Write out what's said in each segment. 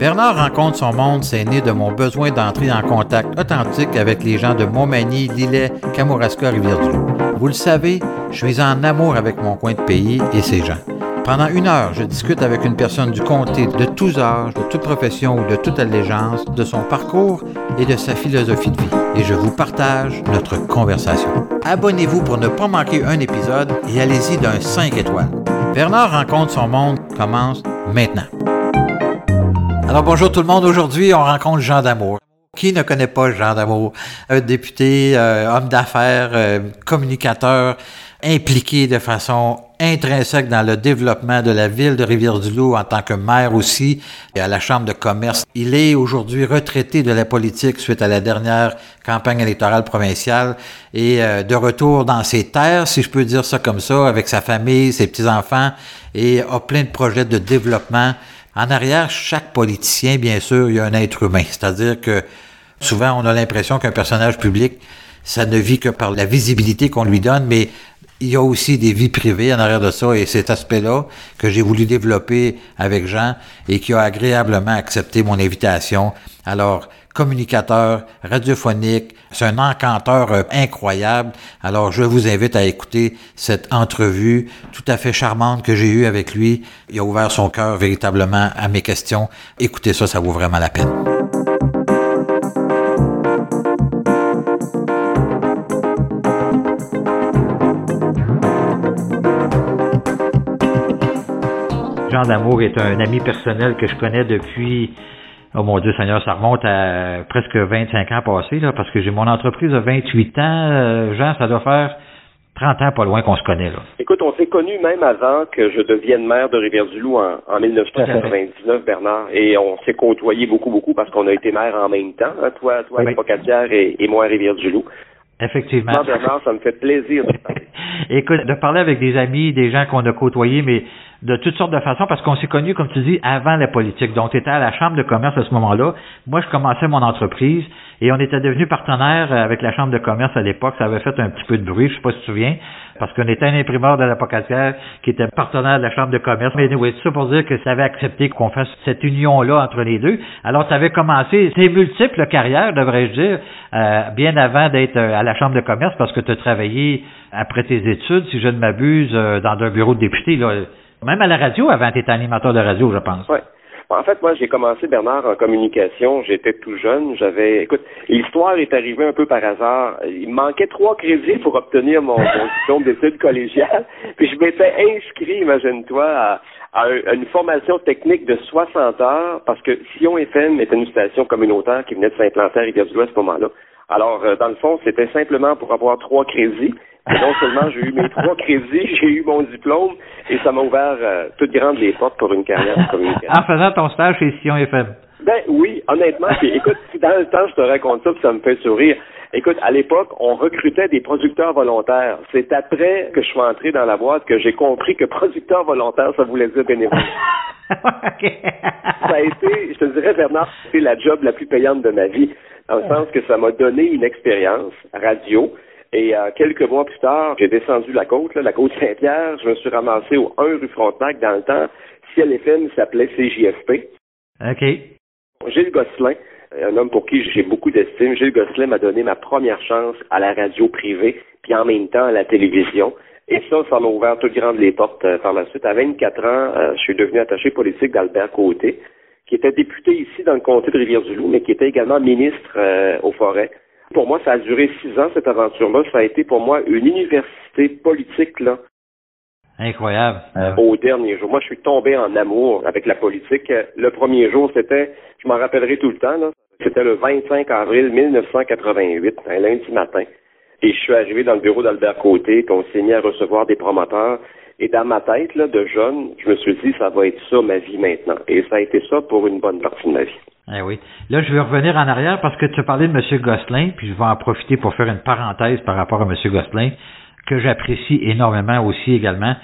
Bernard rencontre son monde, c'est né de mon besoin d'entrer en contact authentique avec les gens de Montmagny, Lillet, Kamouraska, Rivière-du-Loup. Vous le savez, je suis en amour avec mon coin de pays et ses gens. Pendant une heure, je discute avec une personne du comté de tous âges, de toute profession ou de toute allégeance, de son parcours et de sa philosophie de vie. Et je vous partage notre conversation. Abonnez-vous pour ne pas manquer un épisode et allez-y d'un 5 étoiles. Bernard rencontre son monde commence maintenant. Alors bonjour tout le monde. Aujourd'hui, on rencontre Jean Damour. Qui ne connaît pas Jean Damour? Un député, euh, homme d'affaires, euh, communicateur, impliqué de façon intrinsèque dans le développement de la ville de Rivière-du-Loup en tant que maire aussi et à la Chambre de commerce. Il est aujourd'hui retraité de la politique suite à la dernière campagne électorale provinciale et euh, de retour dans ses terres, si je peux dire ça comme ça, avec sa famille, ses petits-enfants et a plein de projets de développement. En arrière, chaque politicien, bien sûr, il y a un être humain. C'est-à-dire que souvent, on a l'impression qu'un personnage public, ça ne vit que par la visibilité qu'on lui donne, mais il y a aussi des vies privées en arrière de ça et cet aspect-là que j'ai voulu développer avec Jean et qui a agréablement accepté mon invitation. Alors, communicateur, radiophonique, c'est un encanteur euh, incroyable. Alors, je vous invite à écouter cette entrevue tout à fait charmante que j'ai eue avec lui. Il a ouvert son cœur véritablement à mes questions. Écoutez ça, ça vaut vraiment la peine. Jean Damour est un ami personnel que je connais depuis, oh mon Dieu Seigneur, ça remonte à presque 25 ans passés, là, parce que j'ai mon entreprise de 28 ans. Euh, Jean, ça doit faire 30 ans pas loin qu'on se connaît. Là. Écoute, on s'est connus même avant que je devienne maire de Rivière-du-Loup en, en 1999, Bernard, et on s'est côtoyé beaucoup, beaucoup parce qu'on a été maire en même temps, hein, toi, toi, oui. et, et moi à Rivière-du-Loup. Effectivement. Non, Bernard, ça me fait plaisir de parler. Écoute, de parler avec des amis, des gens qu'on a côtoyés, mais de toutes sortes de façons, parce qu'on s'est connus, comme tu dis, avant la politique. Donc, tu étais à la Chambre de commerce à ce moment-là. Moi, je commençais mon entreprise et on était devenus partenaires avec la Chambre de commerce à l'époque. Ça avait fait un petit peu de bruit, je sais pas si tu te souviens, parce qu'on était un imprimeur de la Pocatière qui était partenaire de la Chambre de commerce. Mais anyway, tout ça pour dire que ça avait accepté qu'on fasse cette union-là entre les deux. Alors, tu avais commencé tes multiples carrières, devrais-je dire, euh, bien avant d'être à la Chambre de commerce, parce que tu as travaillé après tes études, si je ne m'abuse, euh, dans un bureau de député, là, même à la radio, avant, tu étais animateur de radio, je pense. En fait, moi, j'ai commencé, Bernard, en communication. J'étais tout jeune. J'avais, écoute, l'histoire est arrivée un peu par hasard. Il me manquait trois crédits pour obtenir mon, mon diplôme d'études collégiales. Puis je m'étais inscrit, imagine-toi, à, à, une formation technique de 60 heures parce que Sion FM était une station communautaire qui venait de s'implanter à Rivière-du-Loup à ce moment-là. Alors, euh, dans le fond, c'était simplement pour avoir trois crédits. Et non seulement j'ai eu mes trois crédits, j'ai eu mon diplôme et ça m'a ouvert euh, toutes grandes les portes pour une carrière de communication. En faisant ton stage chez Sion FM. Ben oui, honnêtement. Puis, écoute, dans le temps, je te raconte ça, puis ça me fait sourire. Écoute, à l'époque, on recrutait des producteurs volontaires. C'est après que je suis entré dans la boîte que j'ai compris que producteur volontaire, ça voulait dire bénévole. ça a été, je te dirais, Bernard, c'est la job la plus payante de ma vie, dans le sens que ça m'a donné une expérience radio. Et euh, quelques mois plus tard, j'ai descendu la côte, là, la côte Saint-Pierre. Je me suis ramassé au 1 rue Frontenac dans le temps. Ciel FM s'appelait CJFP. OK. Gilles Gosselin, un homme pour qui j'ai beaucoup d'estime, Gilles Gosselin m'a donné ma première chance à la radio privée, puis en même temps à la télévision. Et ça, ça m'a ouvert toutes grandes les portes euh, par la suite. À 24 ans, euh, je suis devenu attaché politique d'Albert Côté, qui était député ici dans le comté de Rivière-du-Loup, mais qui était également ministre euh, aux forêts. Pour moi, ça a duré six ans, cette aventure-là. Ça a été pour moi une université politique, là. Incroyable. Euh, au dernier jour. Moi, je suis tombé en amour avec la politique. Le premier jour, c'était, je m'en rappellerai tout le temps, là, c'était le 25 avril 1988, un lundi matin. Et je suis arrivé dans le bureau d'Albert Côté, puis on s'est mis à recevoir des promoteurs. Et dans ma tête, là, de jeune, je me suis dit, ça va être ça ma vie maintenant. Et ça a été ça pour une bonne partie de ma vie. Eh oui. Là, je vais revenir en arrière parce que tu as parlé de M. Gosselin, puis je vais en profiter pour faire une parenthèse par rapport à M. Gosselin, que j'apprécie énormément aussi également.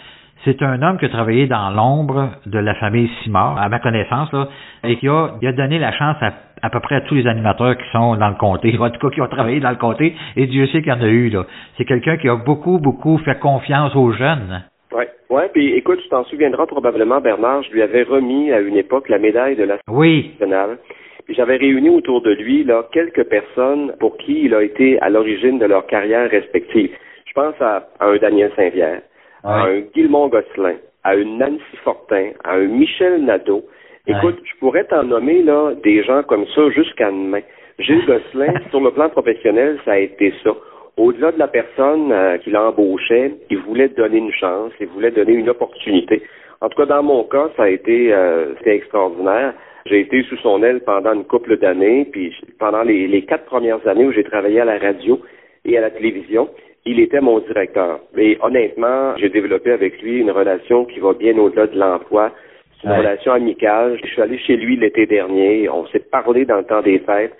C'est un homme qui a travaillé dans l'ombre de la famille Simard, à ma connaissance, là, et qui a, a donné la chance à, à peu près à tous les animateurs qui sont dans le comté, en tout cas qui ont travaillé dans le comté, et Dieu sait qu'il y en a eu. là. C'est quelqu'un qui a beaucoup, beaucoup fait confiance aux jeunes. Ouais, ouais. Puis écoute, tu t'en souviendras probablement, Bernard. Je lui avais remis à une époque la médaille de la oui. nationale. Puis j'avais réuni autour de lui là quelques personnes pour qui il a été à l'origine de leur carrière respective. Je pense à, un Daniel Saint-Pierre, à un Guillemont Gosselin, à une Nancy Fortin, à un Michel Nadeau. Écoute, je pourrais t'en nommer là des gens comme ça jusqu'à demain. Gilles Gosselin, sur le plan professionnel, ça a été ça. Au-delà de la personne euh, qui l'embauchait, il voulait donner une chance, il voulait donner une opportunité. En tout cas, dans mon cas, ça a été euh, extraordinaire. J'ai été sous son aile pendant une couple d'années, puis pendant les, les quatre premières années où j'ai travaillé à la radio et à la télévision, il était mon directeur. Et honnêtement, j'ai développé avec lui une relation qui va bien au-delà de l'emploi. C'est une relation amicale. Je suis allé chez lui l'été dernier. On s'est parlé dans le temps des fêtes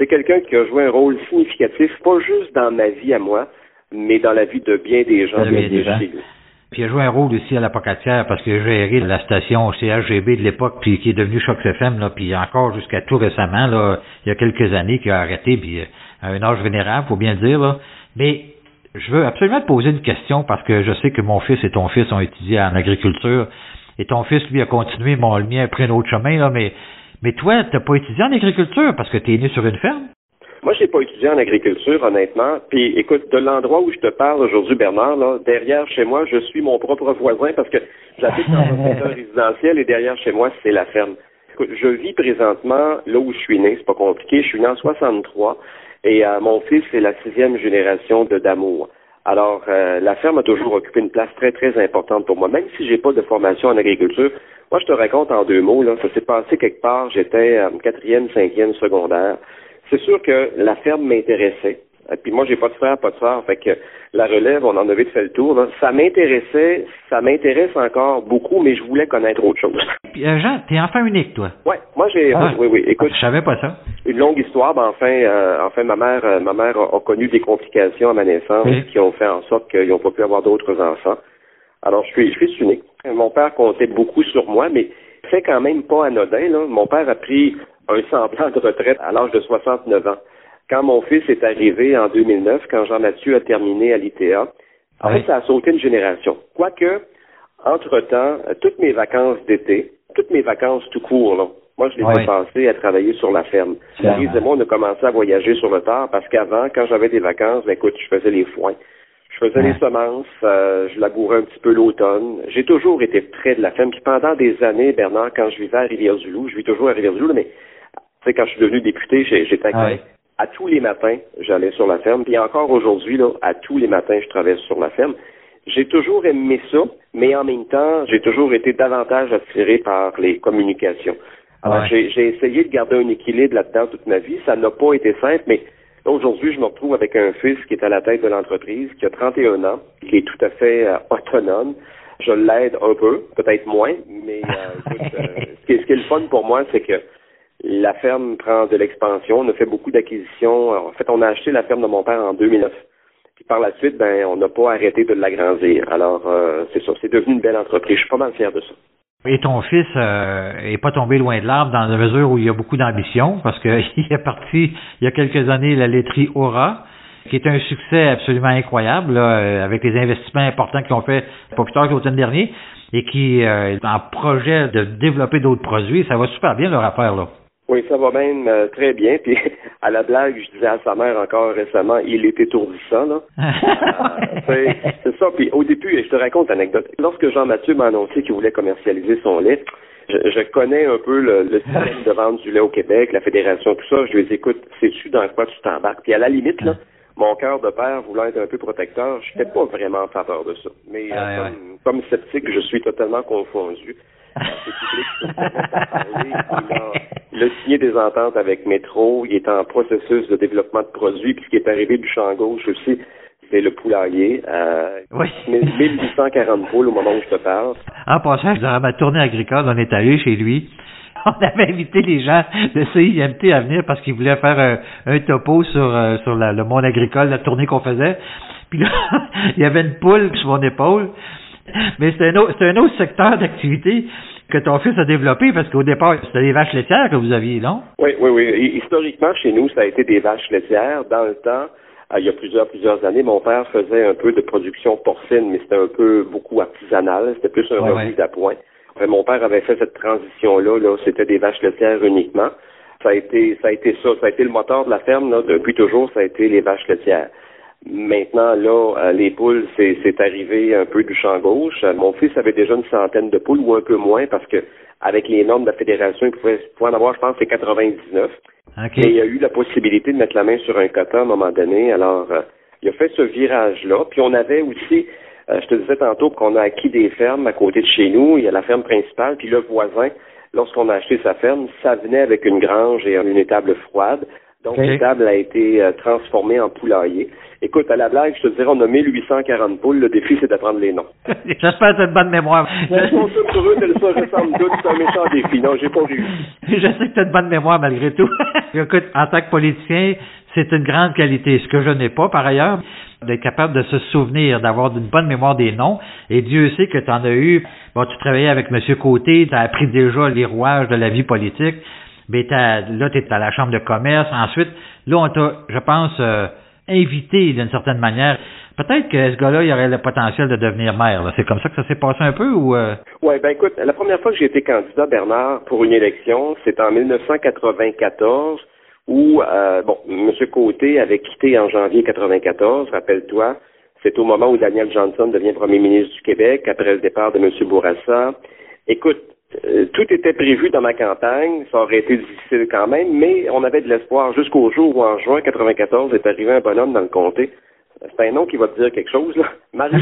c'est quelqu'un qui a joué un rôle significatif, pas juste dans ma vie à moi, mais dans la vie de bien des gens, bien des gens. Puis il a joué un rôle aussi à la Pocatière parce qu'il a géré la station CHGB de l'époque, puis qui est devenu Choc FM, là, puis encore jusqu'à tout récemment, là, il y a quelques années, qui a arrêté, puis euh, à un âge vénérable, faut bien le dire. Là. Mais je veux absolument te poser une question parce que je sais que mon fils et ton fils ont étudié en agriculture, et ton fils, lui, a continué, mon le mien a pris un autre chemin, là, mais mais toi, tu n'as pas étudié en agriculture parce que tu es né sur une ferme? Moi, j'ai pas étudié en agriculture, honnêtement. Puis, écoute, de l'endroit où je te parle aujourd'hui, Bernard, là, derrière chez moi, je suis mon propre voisin parce que j'habite dans un secteur résidentiel et derrière chez moi, c'est la ferme. Écoute, je vis présentement là où je suis né. C'est pas compliqué. Je suis né en 63 et euh, mon fils est la sixième génération de d'amour. Alors, euh, la ferme a toujours occupé une place très, très importante pour moi. Même si j'ai pas de formation en agriculture, moi, je te raconte en deux mots, là, ça s'est passé quelque part, j'étais euh, quatrième, cinquième secondaire. C'est sûr que la ferme m'intéressait. Puis moi, j'ai pas de frère, pas de soeur, fait que la relève, on en avait fait le tour. Ça m'intéressait, ça m'intéresse encore beaucoup, mais je voulais connaître autre chose. Puis, euh, Jean, t'es enfant unique, toi? Ouais, moi j'ai, ah. oui, oui. Écoute, je savais pas ça. Une longue histoire, ben enfin, euh, enfin ma mère, euh, ma mère a, connu des complications à ma naissance qui ont fait en sorte qu'ils n'ont pas pu avoir d'autres enfants. Alors je suis, je suis unique. Mon père comptait beaucoup sur moi, mais c'est quand même pas anodin. Là. Mon père a pris un semblant de retraite à l'âge de 69 ans. Quand mon fils est arrivé en 2009, quand Jean-Mathieu a terminé à l'ITA, en fait, ça a sauté une génération. Quoique, entre-temps, toutes mes vacances d'été, toutes mes vacances tout court, là, moi, je les ai passées à travailler sur la ferme. Marie et moi, on a commencé à voyager sur le tard parce qu'avant, quand j'avais des vacances, ben, écoute, je faisais les foins. Je faisais les semences, euh, je labourais un petit peu l'automne. J'ai toujours été près de la ferme. Puis pendant des années, Bernard, quand je vivais à Rivière-du-Loup, je vis toujours à Rivière-du-Loup, mais tu sais, quand je suis devenu député, j'étais à tous les matins, j'allais sur la ferme. Puis encore aujourd'hui, là, à tous les matins, je traverse sur la ferme. J'ai toujours aimé ça, mais en même temps, j'ai toujours été davantage attiré par les communications. Alors, j'ai essayé de garder un équilibre là-dedans toute ma vie. Ça n'a pas été simple, mais aujourd'hui, je me retrouve avec un fils qui est à la tête de l'entreprise, qui a 31 ans, qui est tout à fait euh, autonome. Je l'aide un peu, peut-être moins, mais euh, écoute, euh, ce, qui est, ce qui est le fun pour moi, c'est que la ferme prend de l'expansion. On a fait beaucoup d'acquisitions. En fait, on a acheté la ferme de mon père en 2009. Puis par la suite, ben, on n'a pas arrêté de l'agrandir. Alors, euh, c'est ça. C'est devenu une belle entreprise. Je suis pas mal fier de ça. Et ton fils euh, est pas tombé loin de l'arbre dans la mesure où il y a beaucoup d'ambition, parce qu'il est parti il y a quelques années la laiterie Aura, qui est un succès absolument incroyable, euh, avec les investissements importants qu'ils ont fait pas plus tard que l'automne dernier, et qui euh, est en projet de développer d'autres produits. Ça va super bien leur affaire là. Oui, ça va même euh, très bien. Puis à la blague, je disais à sa mère encore récemment, il est étourdissant, là. Euh, c'est ça. Puis au début, je te raconte l'anecdote. Lorsque Jean-Mathieu m'a annoncé qu'il voulait commercialiser son lait, je, connais un peu le, système de vente du lait au Québec, la fédération, tout ça. Je lui ai dit, écoute, sais-tu dans quoi tu t'embarques? Puis à la limite, là, mon cœur de père voulant être un peu protecteur, je n'étais pas vraiment en faveur de ça. Mais euh, comme, comme, sceptique, je suis totalement confondu. Il a signé des ententes avec Métro. Il est en processus de développement de produits. Puis ce qui est arrivé du champ gauche aussi, c'est le poulailler. Euh, oui. 1840 poules au moment où je te parle. En passant, dans ma tournée agricole, on est allé chez lui. On avait invité les gens de CIMT à venir parce qu'ils voulaient faire un, topo sur, euh, sur le monde agricole, la tournée qu'on faisait. Puis là, il y avait une poule sur mon épaule. Mais c'est un, autre, un autre secteur d'activité que ton fils a développé, parce qu'au départ, c'était des vaches laitières que vous aviez, non? Oui, oui, oui. Historiquement, chez nous, ça a été des vaches laitières. Dans le temps, il y a plusieurs, plusieurs années. Mon père faisait un peu de production porcine, mais c'était un peu beaucoup artisanal. C'était plus un revenu d'appoint. mon père avait fait cette transition-là. Là, c'était des vaches laitières uniquement. Ça a été, ça a été ça. Ça a été le moteur de la ferme. Là, depuis toujours, ça a été les vaches laitières. Maintenant, là, euh, les poules, c'est arrivé un peu du champ gauche. Euh, mon fils avait déjà une centaine de poules, ou un peu moins, parce que avec les normes de la fédération, il pouvait, en avoir, je pense, c'est 99. Mais il a eu la possibilité de mettre la main sur un quota à un moment donné. Alors, euh, il a fait ce virage-là. Puis on avait aussi, je te disais tantôt qu'on a acquis des fermes à côté de chez nous. Il y a la ferme principale, puis le voisin, lorsqu'on a acheté sa ferme, ça venait avec une grange et une étable froide. Donc, l'étable a été transformée en poulailler. Écoute, à la blague, je te dirais, on a 1840 poules. Le défi, c'est d'apprendre les noms. J'espère que tu as une bonne mémoire. Je sont tous pour eux, ça ressemble tout. C'est un méchant défi. Non, j'ai pas réussi. Je sais que tu as une bonne mémoire malgré tout. Écoute, en tant que politicien, c'est une grande qualité. Ce que je n'ai pas, par ailleurs, d'être capable de se souvenir, d'avoir une bonne mémoire des noms. Et Dieu sait que tu en as eu. Bon, tu travaillais avec M. Côté, tu as appris déjà les rouages de la vie politique. Mais là, tu es à la Chambre de commerce. Ensuite, là, on t'a, je pense, euh, invité d'une certaine manière. Peut-être que ce gars-là, il aurait le potentiel de devenir maire. C'est comme ça que ça s'est passé un peu ou euh? Oui, ben écoute, la première fois que j'ai été candidat, Bernard, pour une élection, c'était en 1994 où euh, bon, M. Côté avait quitté en janvier 1994, rappelle-toi. C'est au moment où Daniel Johnson devient premier ministre du Québec, après le départ de M. Bourassa. Écoute, euh, tout était prévu dans ma campagne, ça aurait été difficile quand même, mais on avait de l'espoir jusqu'au jour où en juin 94 est arrivé un bonhomme dans le comté. C'est un nom qui va te dire quelque chose, là. Mario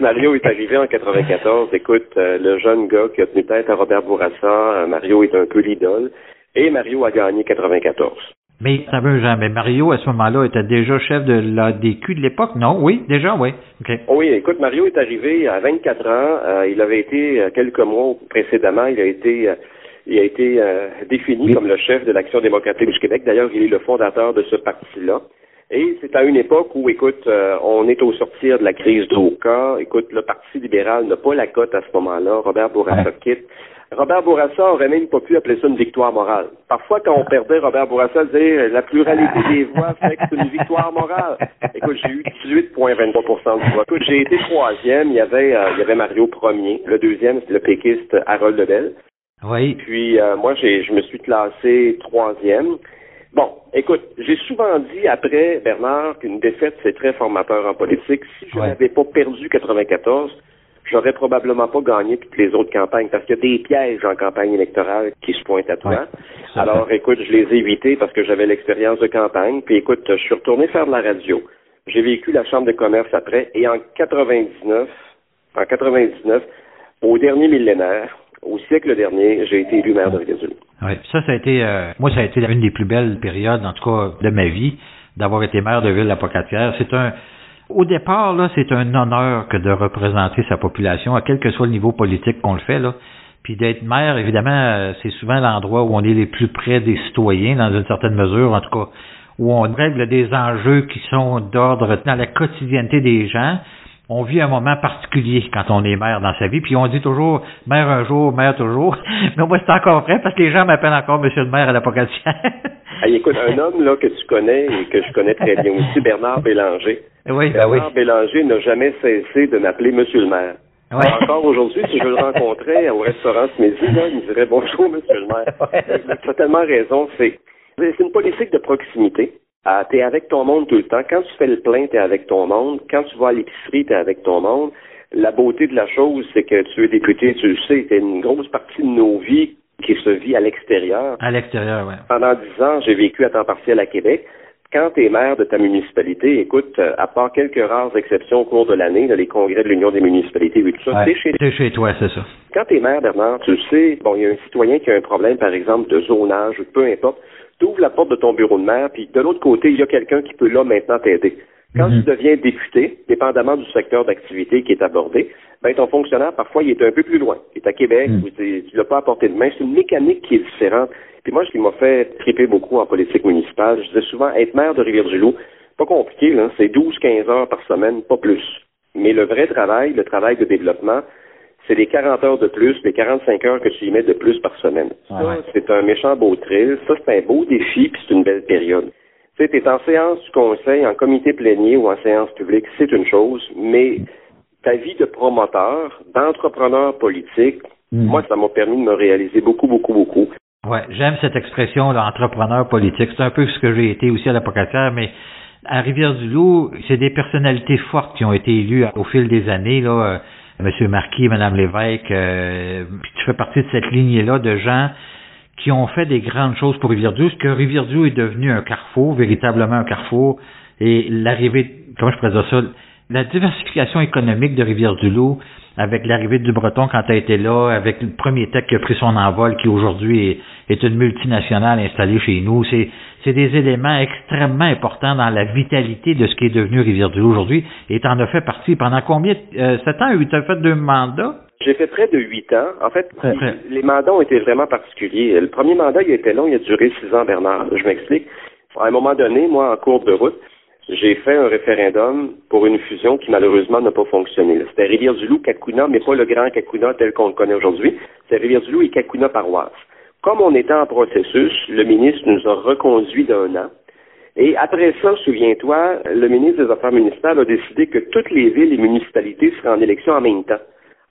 Mario est arrivé en 94. Écoute, euh, le jeune gars qui a tenu tête à Robert Bourassa, euh, Mario est un peu l'idole. Et Mario a gagné 94. Mais ça veut jamais. Mario, à ce moment-là, était déjà chef de l'ADQ de l'époque, non? Oui, déjà, oui. Oui, écoute, Mario est arrivé à 24 ans. Euh, il avait été, euh, quelques mois précédemment, il a été, euh, il a été défini comme le chef de l'Action démocratique du Québec. D'ailleurs, il est le fondateur de ce parti-là. Et c'est à une époque où, écoute, on est au sortir de la crise d'Oka. Écoute, le Parti libéral n'a pas la cote à ce moment-là. Robert Bourassa quitte. Robert Bourassa aurait même pas pu appeler ça une victoire morale. Parfois, quand on perdait, Robert Bourassa disait la pluralité des voix fait que c'est une victoire morale. Écoute, j'ai eu 18,23% du voix. Écoute, j'ai été troisième. Il y avait, euh, il y avait Mario premier. Le deuxième, c'était le péquiste Harold Lebel. Oui. Puis euh, moi, j'ai, je me suis classé troisième. Bon, écoute, j'ai souvent dit après, Bernard, qu'une défaite, c'est très formateur en politique. Si je n'avais pas perdu 94, j'aurais probablement pas gagné toutes les autres campagnes parce qu'il y a des pièges en campagne électorale qui se pointent à toi. Alors, écoute, je les ai évités parce que j'avais l'expérience de campagne. Puis, écoute, je suis retourné faire de la radio. J'ai vécu la chambre de commerce après et en 99, en 99, au dernier millénaire, au siècle dernier, j'ai été élu maire de Rivière-du-Loup. Oui, ça, ça a été, euh, moi, ça a été une des plus belles périodes, en tout cas, de ma vie, d'avoir été maire de Ville-la-Pocatière. C'est un, au départ, là, c'est un honneur que de représenter sa population, à quel que soit le niveau politique qu'on le fait, là. Puis d'être maire, évidemment, euh, c'est souvent l'endroit où on est les plus près des citoyens, dans une certaine mesure, en tout cas, où on règle des enjeux qui sont d'ordre dans la quotidienneté des gens. On vit un moment particulier quand on est maire dans sa vie, puis on dit toujours maire un jour, maire toujours. Mais moi, c'est encore vrai parce que les gens m'appellent encore monsieur le maire à la écoute, un homme là que tu connais et que je connais très bien aussi, Bernard Bélanger. Oui, ben Bernard Bélanger n'a jamais cessé de m'appeler Monsieur le maire. Encore aujourd'hui, si je le rencontrais au restaurant ce midi, là, il me dirait bonjour, Monsieur le maire. Tu as tellement raison. C'est une politique de proximité. Ah, tu es avec ton monde tout le temps. Quand tu fais le plein, tu es avec ton monde. Quand tu vas à l'épicerie, tu es avec ton monde. La beauté de la chose, c'est que tu es député, tu le sais, c'est une grosse partie de nos vies qui se vit à l'extérieur. À l'extérieur, oui. Pendant dix ans, j'ai vécu à temps partiel à Québec quand tu es maire de ta municipalité, écoute, euh, à part quelques rares exceptions au cours de l'année, les congrès de l'Union des municipalités et tout ça, c'est chez... chez toi, c'est ça. Quand tu es maire, Bernard, tu sais, bon, il y a un citoyen qui a un problème, par exemple, de zonage, ou peu importe, tu ouvres la porte de ton bureau de maire, puis de l'autre côté, il y a quelqu'un qui peut là maintenant t'aider. Quand mhm. tu deviens député, dépendamment du secteur d'activité qui est abordé, ben ton fonctionnaire, parfois, il est un peu plus loin. Il est à Québec, mhm. ou tu l'as pas à portée de main. C'est une mécanique qui est différente. Puis moi, ce qui m'a fait triper beaucoup en politique municipale, je disais souvent, être maire de Rivière-du-Loup, pas compliqué, là, c'est 12-15 heures par semaine, pas plus. Mais le vrai travail, le travail de développement, c'est les 40 heures de plus, les 45 heures que tu y mets de plus par semaine. Ça, c'est un méchant beau thrill. Ça, c'est un beau défi, puis c'est une belle période. Tu sais, en séance du conseil, en comité plénier ou en séance publique, c'est une chose, mais ta vie de promoteur, d'entrepreneur politique, hmm. moi, ça m'a permis de me réaliser beaucoup, beaucoup, beaucoup. Ouais, j'aime cette expression, l'entrepreneur politique. C'est un peu ce que j'ai été aussi à l'apocatière, mais à Rivière-du-Loup, c'est des personnalités fortes qui ont été élues au fil des années, là. Monsieur Marquis, Madame Lévesque, euh, tu fais partie de cette lignée-là de gens qui ont fait des grandes choses pour Rivière-du-Loup, que Rivière-du-Loup est devenu un carrefour, véritablement un carrefour, et l'arrivée, comment je présente ça, la diversification économique de Rivière-du-Loup, avec l'arrivée du Breton quand as été là, avec le premier tech qui a pris son envol, qui aujourd'hui est, une multinationale installée chez nous, c'est, des éléments extrêmement importants dans la vitalité de ce qui est devenu Rivière-du-Loup aujourd'hui, et en as fait partie pendant combien, euh, sept ans, tu as fait deux mandats? J'ai fait près de huit ans. En fait, les mandats ont été vraiment particuliers. Le premier mandat, il était long, il a duré six ans, Bernard. Je m'explique. À un moment donné, moi, en cours de route, j'ai fait un référendum pour une fusion qui malheureusement n'a pas fonctionné. C'était Rivière-du-Loup, Kakuna, mais pas le grand Kakuna tel qu'on le connaît aujourd'hui. C'était Rivière-du-Loup et Kakuna paroisse. Comme on était en processus, le ministre nous a reconduits d'un an. Et après ça, souviens-toi, le ministre des Affaires municipales a décidé que toutes les villes et municipalités seraient en élection en même temps.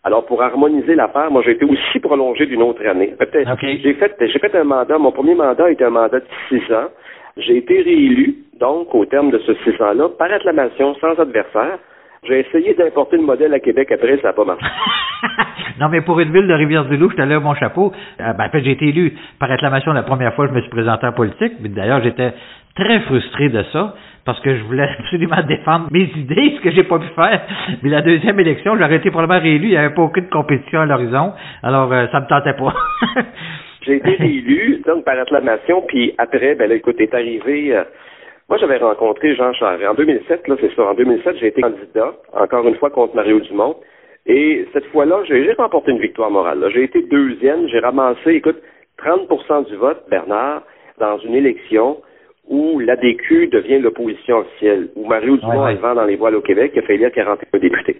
Alors, pour harmoniser l'affaire, moi, j'ai été aussi prolongé d'une autre année. J'ai fait, j'ai fait un mandat, mon premier mandat était un mandat de six ans. J'ai été réélu, donc, au terme de ce six ans-là, par acclamation, sans adversaire. J'ai essayé d'importer le modèle à Québec après, ça n'a pas marché. non, mais pour une ville de Rivière-du-Loup, je là mon chapeau. Euh, ben, en fait, j'ai été élu par acclamation la première fois que je me suis présenté en politique. D'ailleurs, j'étais très frustré de ça parce que je voulais absolument défendre mes idées, ce que j'ai pas pu faire. Mais la deuxième élection, j'aurais été probablement réélu, il n'y avait pas aucune compétition à l'horizon. Alors, euh, ça me tentait pas. j'ai été réélu, donc par acclamation, puis après, ben là, écoute, est arrivé... Euh, moi, j'avais rencontré Jean Charest. En 2007, là, c'est ça. En 2007, j'ai été candidat, encore une fois, contre Mario Dumont. Et cette fois-là, j'ai remporté une victoire morale. J'ai été deuxième. J'ai ramassé, écoute, 30% du vote, Bernard, dans une élection où l'ADQ devient l'opposition officielle, où Mario Dumont est devant dans les voiles au Québec, il a fait élire 41 députés.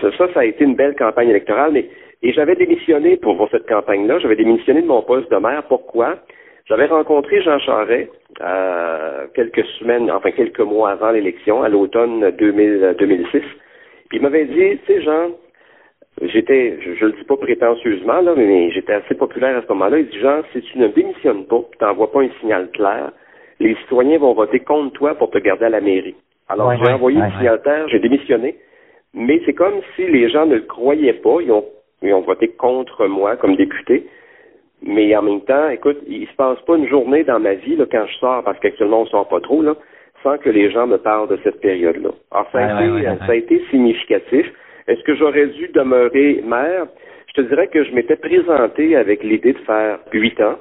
Ça, ça, ça a été une belle campagne électorale, mais et j'avais démissionné pour, cette campagne-là. J'avais démissionné de mon poste de maire. Pourquoi? J'avais rencontré Jean Charest euh, quelques semaines, enfin quelques mois avant l'élection, à l'automne 2006. il m'avait dit, tu sais, Jean, j'étais, je, ne le dis pas prétentieusement, là, mais j'étais assez populaire à ce moment-là. Il dit, Jean, si tu ne démissionnes pas, tu n'envoies pas un signal clair, les citoyens vont voter contre toi pour te garder à la mairie. Alors, j'ai envoyé le signal clair, j'ai démissionné, mais c'est comme si les gens ne le croyaient pas, ils ont, ils ont voté contre moi comme député. Mais en même temps, écoute, il se passe pas une journée dans ma vie là, quand je sors, parce qu'actuellement on sort pas trop, là, sans que les gens me parlent de cette période-là. Alors ça, a été, ça a été significatif. Est-ce que j'aurais dû demeurer maire? Je te dirais que je m'étais présenté avec l'idée de faire huit ans.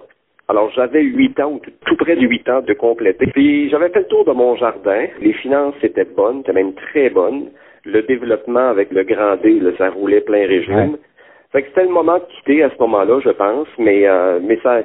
Alors j'avais huit ans, ou tout près de huit ans de compléter. Puis j'avais fait le tour de mon jardin. Les finances étaient bonnes, étaient même très bonnes. Le développement avec le Grand D, ça roulait plein régime. Fait que c'était le moment de quitter à ce moment-là, je pense, mais euh, mais ça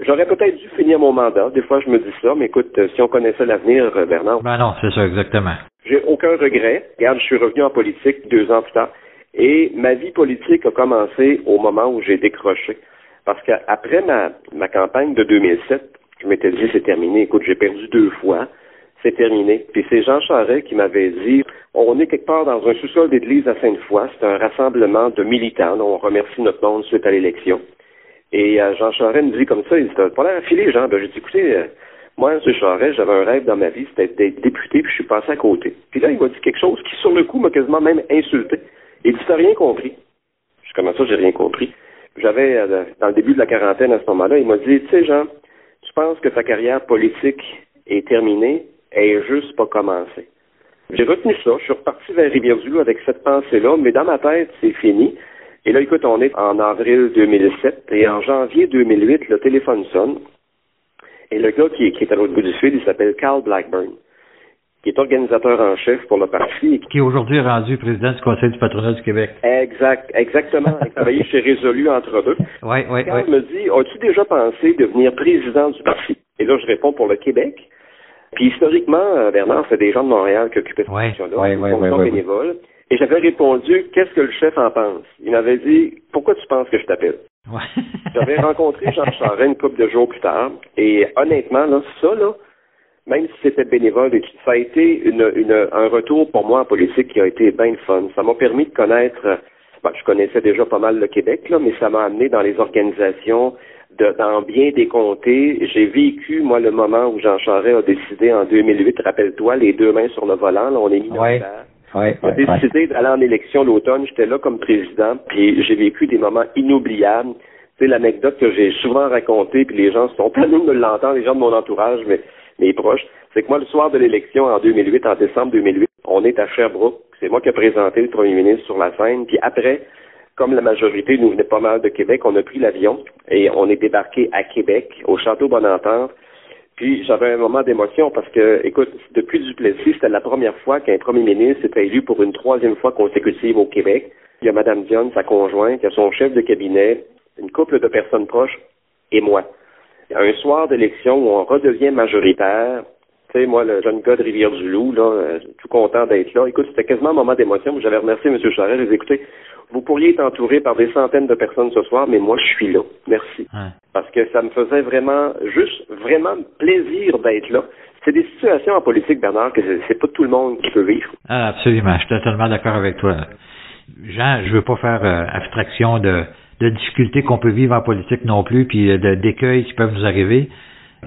j'aurais peut-être dû finir mon mandat. Des fois je me dis ça, mais écoute, si on connaissait l'avenir, euh, Bernard. Ben non, c'est ça, exactement. J'ai aucun regret. Regarde, je suis revenu en politique deux ans plus tard. Et ma vie politique a commencé au moment où j'ai décroché. Parce qu'après ma, ma campagne de 2007, je m'étais dit c'est terminé. Écoute, j'ai perdu deux fois c'est terminé. Puis c'est Jean Charest qui m'avait dit, on est quelque part dans un sous-sol d'église à Sainte-Foy, c'est un rassemblement de militants, on remercie notre monde suite à l'élection. Et euh, Jean Charest me dit comme ça, il dit, t'as pas l'air filé, Jean. Ben, j'ai dit, écoutez, euh, moi, M. Charest, j'avais un rêve dans ma vie, c'était d'être député, puis je suis passé à côté. Puis là, il m'a dit quelque chose qui, sur le coup, m'a quasiment même insulté. Il dit, t'as rien compris. Je dis, comment ça, j'ai rien compris? J'avais, euh, dans le début de la quarantaine à ce moment-là, il m'a dit, tu sais, Jean, tu penses que ta carrière politique est terminée, est juste pas commencé. J'ai retenu ça. Je suis reparti vers Rivière-du-Loup avec cette pensée-là, mais dans ma tête, c'est fini. Et là, écoute, on est en avril 2007 et en janvier 2008, le téléphone sonne. Et le gars qui, est à l'autre bout du fil, il s'appelle Carl Blackburn, qui est organisateur en chef pour le parti. Qui est aujourd'hui rendu président du Conseil du patronat du Québec. Exact, exactement. Il a travaillé chez Résolu entre deux. Oui, oui, Carl me dit, as-tu déjà pensé devenir président du parti? Et là, je réponds pour le Québec. Puis historiquement, euh, Bernard, c'est des gens de Montréal qui occupaient cette fonction-là, ouais, ouais, ouais, bénévole. Et j'avais répondu, qu'est-ce que le chef en pense? Il m'avait dit, pourquoi tu penses que je t'appelle? j'avais rencontré Jean Charest une couple de jours plus tard. Et honnêtement, là, ça, là, même si c'était bénévole, ça a été une, une, un retour pour moi en politique qui a été bien fun. Ça m'a permis de connaître, ben, je connaissais déjà pas mal le Québec, là, mais ça m'a amené dans les organisations, de, dans bien des comtés. J'ai vécu, moi, le moment où Jean Charest a décidé en 2008, rappelle-toi, les deux mains sur le volant, là, on est minoritaire. Ouais, a décidé d'aller en élection l'automne. J'étais là comme président, puis j'ai vécu des moments inoubliables. C'est l'anecdote que j'ai souvent racontée, puis les gens sont pas de l'entendre, les gens de mon entourage, mais mes proches. C'est que moi, le soir de l'élection en 2008, en décembre 2008, on est à Sherbrooke. C'est moi qui ai présenté le premier ministre sur la scène. Puis après, comme la majorité nous venait pas mal de Québec, on a pris l'avion et on est débarqué à Québec, au Château Bonentente. Puis j'avais un moment d'émotion parce que, écoute, depuis Duplessis, c'était la première fois qu'un premier ministre était élu pour une troisième fois consécutive au Québec. Il y a Mme Dion, sa conjointe, il y a son chef de cabinet, une couple de personnes proches et moi. Un soir d'élection où on redevient majoritaire, tu sais, moi, le jeune gars de Rivière-du-Loup, là, euh, tout content d'être là. Écoute, c'était quasiment un moment d'émotion j'avais remercié M. Charest. J'ai dit, écoutez, vous pourriez être entouré par des centaines de personnes ce soir, mais moi, je suis là. Merci. Parce que ça me faisait vraiment, juste, vraiment plaisir d'être là. C'est des situations en politique, Bernard, que c'est pas tout le monde qui peut vivre. Ah, absolument. Je suis totalement d'accord avec toi. Jean, je veux pas faire euh, abstraction de, de difficultés qu'on peut vivre en politique non plus, puis euh, d'écueils qui peuvent nous arriver.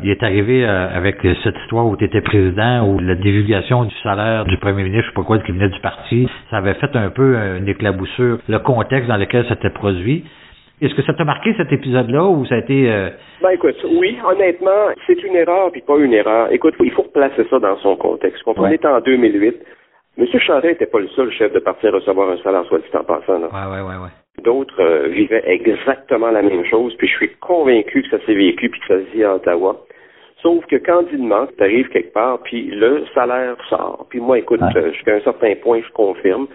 Il est arrivé euh, avec cette histoire où tu étais président, où la divulgation du salaire du premier ministre, je sais pas quoi, qui venait du parti, ça avait fait un peu une éclaboussure, le contexte dans lequel ça s'était produit. Est-ce que ça t'a marqué cet épisode-là ou ça a été... Euh... Ben écoute, oui, honnêtement, c'est une erreur puis pas une erreur. Écoute, il faut replacer ça dans son contexte. Quand on est en 2008, M. Charest n'était pas le seul chef de parti à recevoir un salaire, soit dit en passant. Là. Ouais, ouais, ouais, ouais. D'autres euh, vivaient exactement la même chose, puis je suis convaincu que ça s'est vécu puis que ça se dit à Ottawa. Sauf que candidement, tu arrives quelque part, puis le salaire sort. Puis moi, écoute, euh, jusqu'à un certain point, je confirme.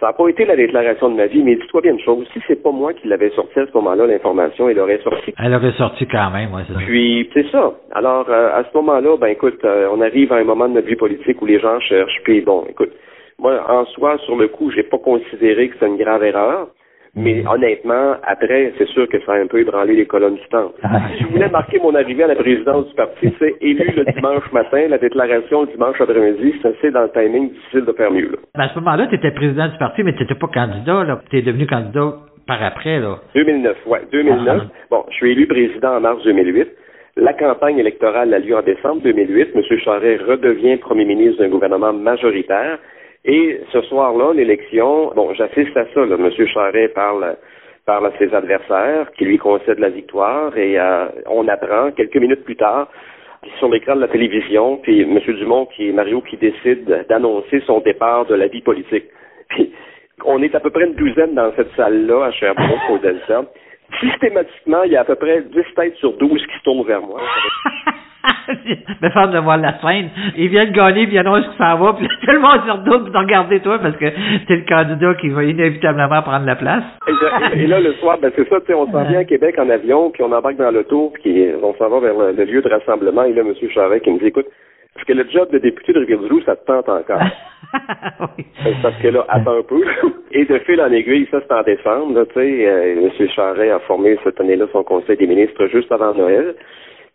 Ça n'a pas été la déclaration de ma vie, mais dis-toi bien une chose, si c'est pas moi qui l'avais sorti à ce moment-là, l'information, elle aurait sorti. Elle aurait sorti quand même, oui, c'est ça. Puis, c'est ça. Alors, euh, à ce moment-là, ben écoute, euh, on arrive à un moment de notre vie politique où les gens cherchent, puis bon, écoute, moi, en soi, sur le coup, j'ai pas considéré que c'est une grave erreur. Mais honnêtement, après, c'est sûr que ça a un peu ébranlé les colonnes du temps. si je voulais marquer mon arrivée à la présidence du parti, c'est élu le dimanche matin, la déclaration le dimanche après-midi, c'est dans le timing difficile de faire mieux. Là. à ce moment-là, tu étais président du parti, mais tu n'étais pas candidat. Tu es devenu candidat par après. Là. 2009, ouais, 2009. Bon, je suis élu président en mars 2008. La campagne électorale a lieu en décembre 2008. M. Charest redevient premier ministre d'un gouvernement majoritaire. Et ce soir-là, l'élection, bon, j'assiste à ça. Là. M. Charest parle, parle à ses adversaires, qui lui concèdent la victoire, et euh, on apprend quelques minutes plus tard sur l'écran de la télévision, puis M. Dumont, qui est Mario, qui décide d'annoncer son départ de la vie politique. On est à peu près une douzaine dans cette salle-là à Sherbrooke, au Delta. Systématiquement, il y a à peu près 10 têtes sur 12 qui se tournent vers moi. me faire de voir la scène. Ils viennent gagner, puis ils annoncent que ça va, puis tout le monde se retourne pour regarder toi parce que t'es le candidat qui va inévitablement prendre la place. et, là, le soir, ben c'est ça, on s'en vient à Québec en avion, puis on embarque dans l'auto, puis on s'en va vers le, lieu de rassemblement, et là, M. Charest qui me dit, écoute, est-ce que le job de député de Rivière-du-Loup, ça te tente encore? oui. Parce que là, attends un peu. Et de fil en aiguille, ça c'est en décembre, tu sais, euh, M. Charest a formé cette année-là son conseil des ministres juste avant Noël.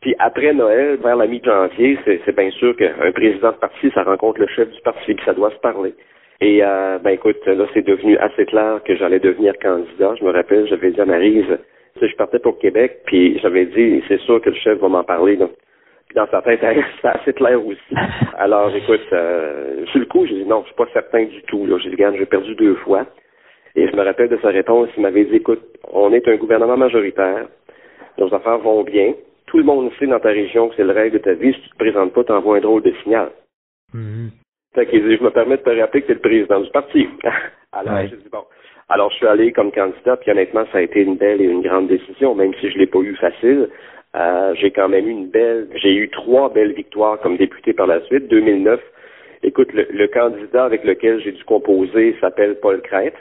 Puis après Noël, vers la mi-janvier, c'est bien sûr qu'un président de parti, ça rencontre le chef du parti, puis ça doit se parler. Et euh, ben écoute, là, c'est devenu assez clair que j'allais devenir candidat. Je me rappelle, j'avais dit à Marise, je partais pour Québec, puis j'avais dit, c'est sûr que le chef va m'en parler. Là. Puis dans sa tête, c'est assez clair aussi. Alors, écoute, euh, sur le coup, j'ai dit non, je suis pas certain du tout. J'ai dit, regarde, j'ai perdu deux fois. Et je me rappelle de sa réponse, il m'avait dit, écoute, on est un gouvernement majoritaire, nos affaires vont bien, tout le monde sait dans ta région que c'est le rêve de ta vie. Si tu te présentes pas, t'envoies un drôle de signal. Mm dit, je me permets de te rappeler que tu es le président du parti. Alors, j'ai dit, bon. Alors, je suis allé comme candidat, puis honnêtement, ça a été une belle et une grande décision, même si je l'ai pas eu facile. Euh, j'ai quand même eu une belle, j'ai eu trois belles victoires comme député par la suite. 2009, écoute, le, le candidat avec lequel j'ai dû composer s'appelle Paul Crête.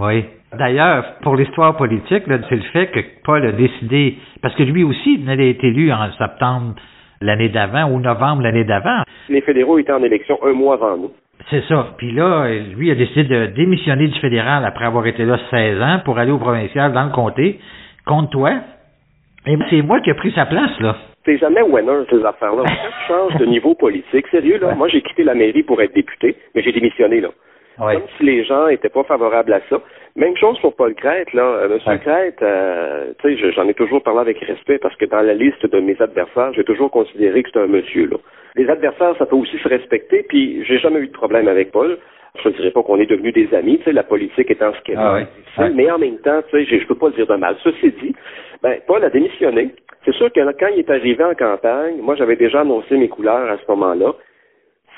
Oui. D'ailleurs, pour l'histoire politique, c'est le fait que Paul a décidé, parce que lui aussi venait d'être élu en septembre l'année d'avant ou novembre l'année d'avant. Les fédéraux étaient en élection un mois avant nous. C'est ça. Puis là, lui a décidé de démissionner du fédéral après avoir été là 16 ans pour aller au provincial dans le comté contre toi. Et c'est moi qui ai pris sa place, là. c'est jamais winner, ces affaires-là. Quand tu changes de niveau politique, sérieux, là, moi, j'ai quitté la mairie pour être député, mais j'ai démissionné, là. Comme si les gens étaient pas favorables à ça. Même chose pour Paul Crête, là. Euh, Monsieur Crête, euh, tu sais, j'en ai toujours parlé avec respect parce que dans la liste de mes adversaires, j'ai toujours considéré que c'était un monsieur, là. Les adversaires, ça peut aussi se respecter, puis j'ai jamais eu de problème avec Paul. Je ne dirais pas qu'on est devenus des amis, tu sais, la politique étant ce qu'elle ah est. Mais en même temps, tu sais, je peux pas dire de mal. Ceci dit, ben, Paul a démissionné. C'est sûr que quand il est arrivé en campagne, moi, j'avais déjà annoncé mes couleurs à ce moment-là.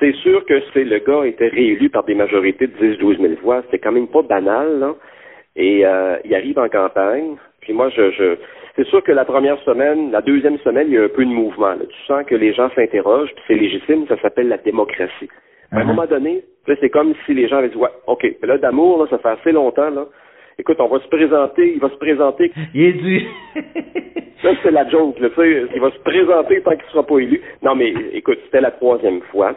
C'est sûr que c'est le gars était réélu par des majorités de 10-12 000 voix. C'était quand même pas banal, là. Et euh, il arrive en campagne. Puis moi, je, je c'est sûr que la première semaine, la deuxième semaine, il y a un peu de mouvement. Tu sens que les gens s'interrogent, puis c'est légitime, ça s'appelle la démocratie. À un uh-huh. moment donné, c'est comme si les gens avaient dit, ouais, OK, là, d'amour, là, ça fait assez longtemps, là. Écoute, on va se présenter, il va se présenter. Il est dû. ça, c'est la joke, là, tu sais, il va se présenter tant qu'il ne sera pas élu. Non, mais écoute, c'était la troisième fois.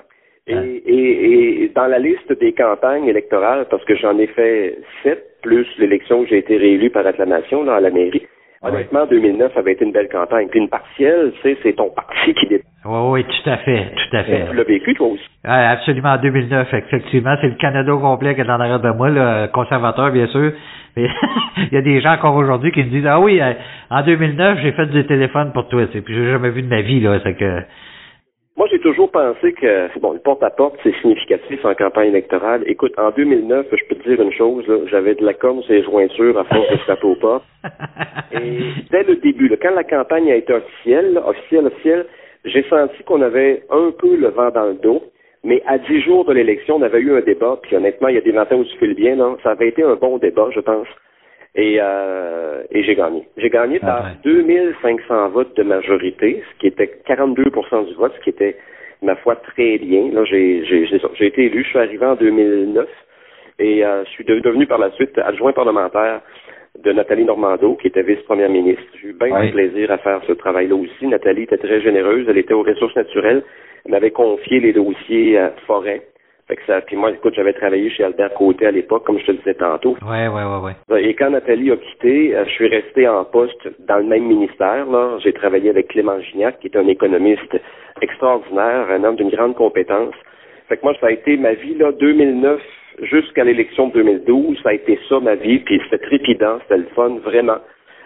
Et, et, et, dans la liste des campagnes électorales, parce que j'en ai fait sept, plus l'élection où j'ai été réélu par acclamation là, à la mairie, Honnêtement, 2009 avait été une belle campagne. Puis une partielle, tu sais, c'est ton parti qui dépend. Oui, oui, tout à fait, tout à fait. Tu l'as vécu, toi aussi. absolument, en 2009, effectivement. C'est le Canada au complet qui est en arrière de moi, le conservateur, bien sûr. Mais il y a des gens encore aujourd'hui qui me disent, ah oui, euh, en 2009, j'ai fait du téléphone pour toi. Puis j'ai jamais vu de ma vie, là. C'est que moi, j'ai toujours pensé que, bon, le porte-à-porte, c'est significatif en campagne électorale. Écoute, en 2009, je peux te dire une chose, j'avais de la corne sur les jointures à force de frapper au pas. Et dès le début, quand la campagne a été officielle, officielle, officielle, j'ai senti qu'on avait un peu le vent dans le dos. Mais à dix jours de l'élection, on avait eu un débat, puis honnêtement, il y a des matins où tu fais le bien, non? Ça avait été un bon débat, je pense. Et, euh, et j'ai gagné. J'ai gagné par 2500 votes de majorité, ce qui était 42% du vote, ce qui était, ma foi, très bien. Là, j'ai, j'ai, j'ai été élu, je suis arrivé en 2009 et euh, je suis devenu par la suite adjoint parlementaire de Nathalie Normando, qui était vice-première ministre. J'ai eu bien du plaisir à faire ce travail-là aussi. Nathalie était très généreuse, elle était aux ressources naturelles, elle m'avait confié les dossiers euh, forêt. Fait que ça, puis moi, écoute, j'avais travaillé chez Albert Côté à l'époque, comme je te le disais tantôt. Ouais, ouais, ouais, ouais. Et quand Nathalie a quitté, euh, je suis resté en poste dans le même ministère. Là, j'ai travaillé avec Clément Gignac, qui est un économiste extraordinaire, un homme d'une grande compétence. Fait que moi, ça a été ma vie là, 2009 jusqu'à l'élection de 2012, ça a été ça ma vie. Puis c'était trépidant, c'était le fun, vraiment.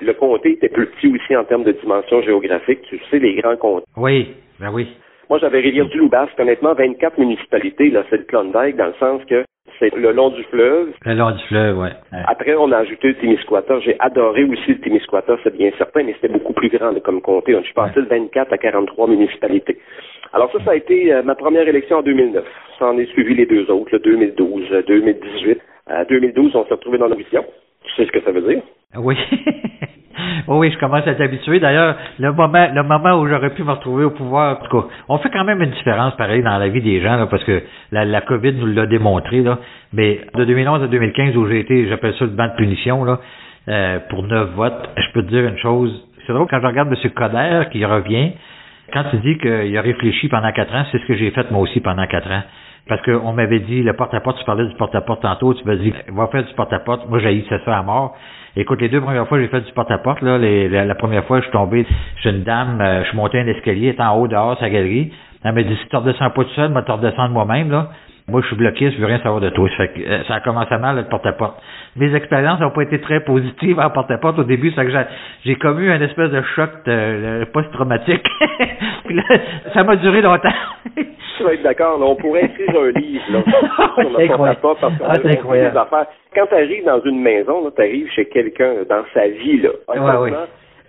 Le comté était plus petit aussi en termes de dimension géographique. Tu sais, les grands comtés. Oui, ben oui. Moi, j'avais Rivière-du-Loup-Basque, honnêtement, 24 municipalités, là, c'est le Klondike, dans le sens que c'est le long du fleuve. Le long du fleuve, ouais. Après, on a ajouté le Témiscouata. J'ai adoré aussi le Témiscouata, c'est bien certain, mais c'était beaucoup plus grand comme comté. Je suis passé de 24 à 43 municipalités. Alors ça, ça a été euh, ma première élection en 2009. Ça en est suivi les deux autres, le 2012, 2018. Euh, 2012, on s'est retrouvé dans l'audition. Tu sais ce que ça veut dire? Oui. oui, je commence à être habitué. D'ailleurs, le moment, le moment où j'aurais pu me retrouver au pouvoir, en tout cas, on fait quand même une différence pareil dans la vie des gens, là, parce que la, la COVID nous l'a démontré, là. Mais de 2011 à 2015, où j'ai été, j'appelle ça le banc de punition, là, euh, pour neuf votes, je peux te dire une chose. C'est drôle quand je regarde M. Coder qui revient, quand tu dis qu'il a réfléchi pendant quatre ans, c'est ce que j'ai fait moi aussi pendant quatre ans. Parce qu'on m'avait dit, le porte-à-porte, tu parlais du porte-à-porte tantôt, tu m'as dit, va faire du porte-à-porte. Moi, j'ai ça à mort. Écoute, les deux premières fois, j'ai fait du porte-à-porte. Là, la, première fois, je suis tombé chez une dame, euh, je suis monté un escalier, elle en haut dehors, sa galerie. Elle m'a dit, si tu redescends pas tout seul, moi, tu redescends moi-même. là. Moi, je suis bloqué, je veux rien savoir de toi. Ça, fait que, euh, ça a commencé mal, le porte-à-porte. Mes expériences n'ont pas été très positives en porte-à-porte au début. Ça que j'ai comme eu un espèce de choc post-traumatique. ça m'a duré longtemps. tu vas être d'accord, on pourrait écrire un livre là, porte-à-porte parce ah, affaires. Quand tu arrives dans une maison, tu arrives chez quelqu'un dans sa vie, là. Ouais,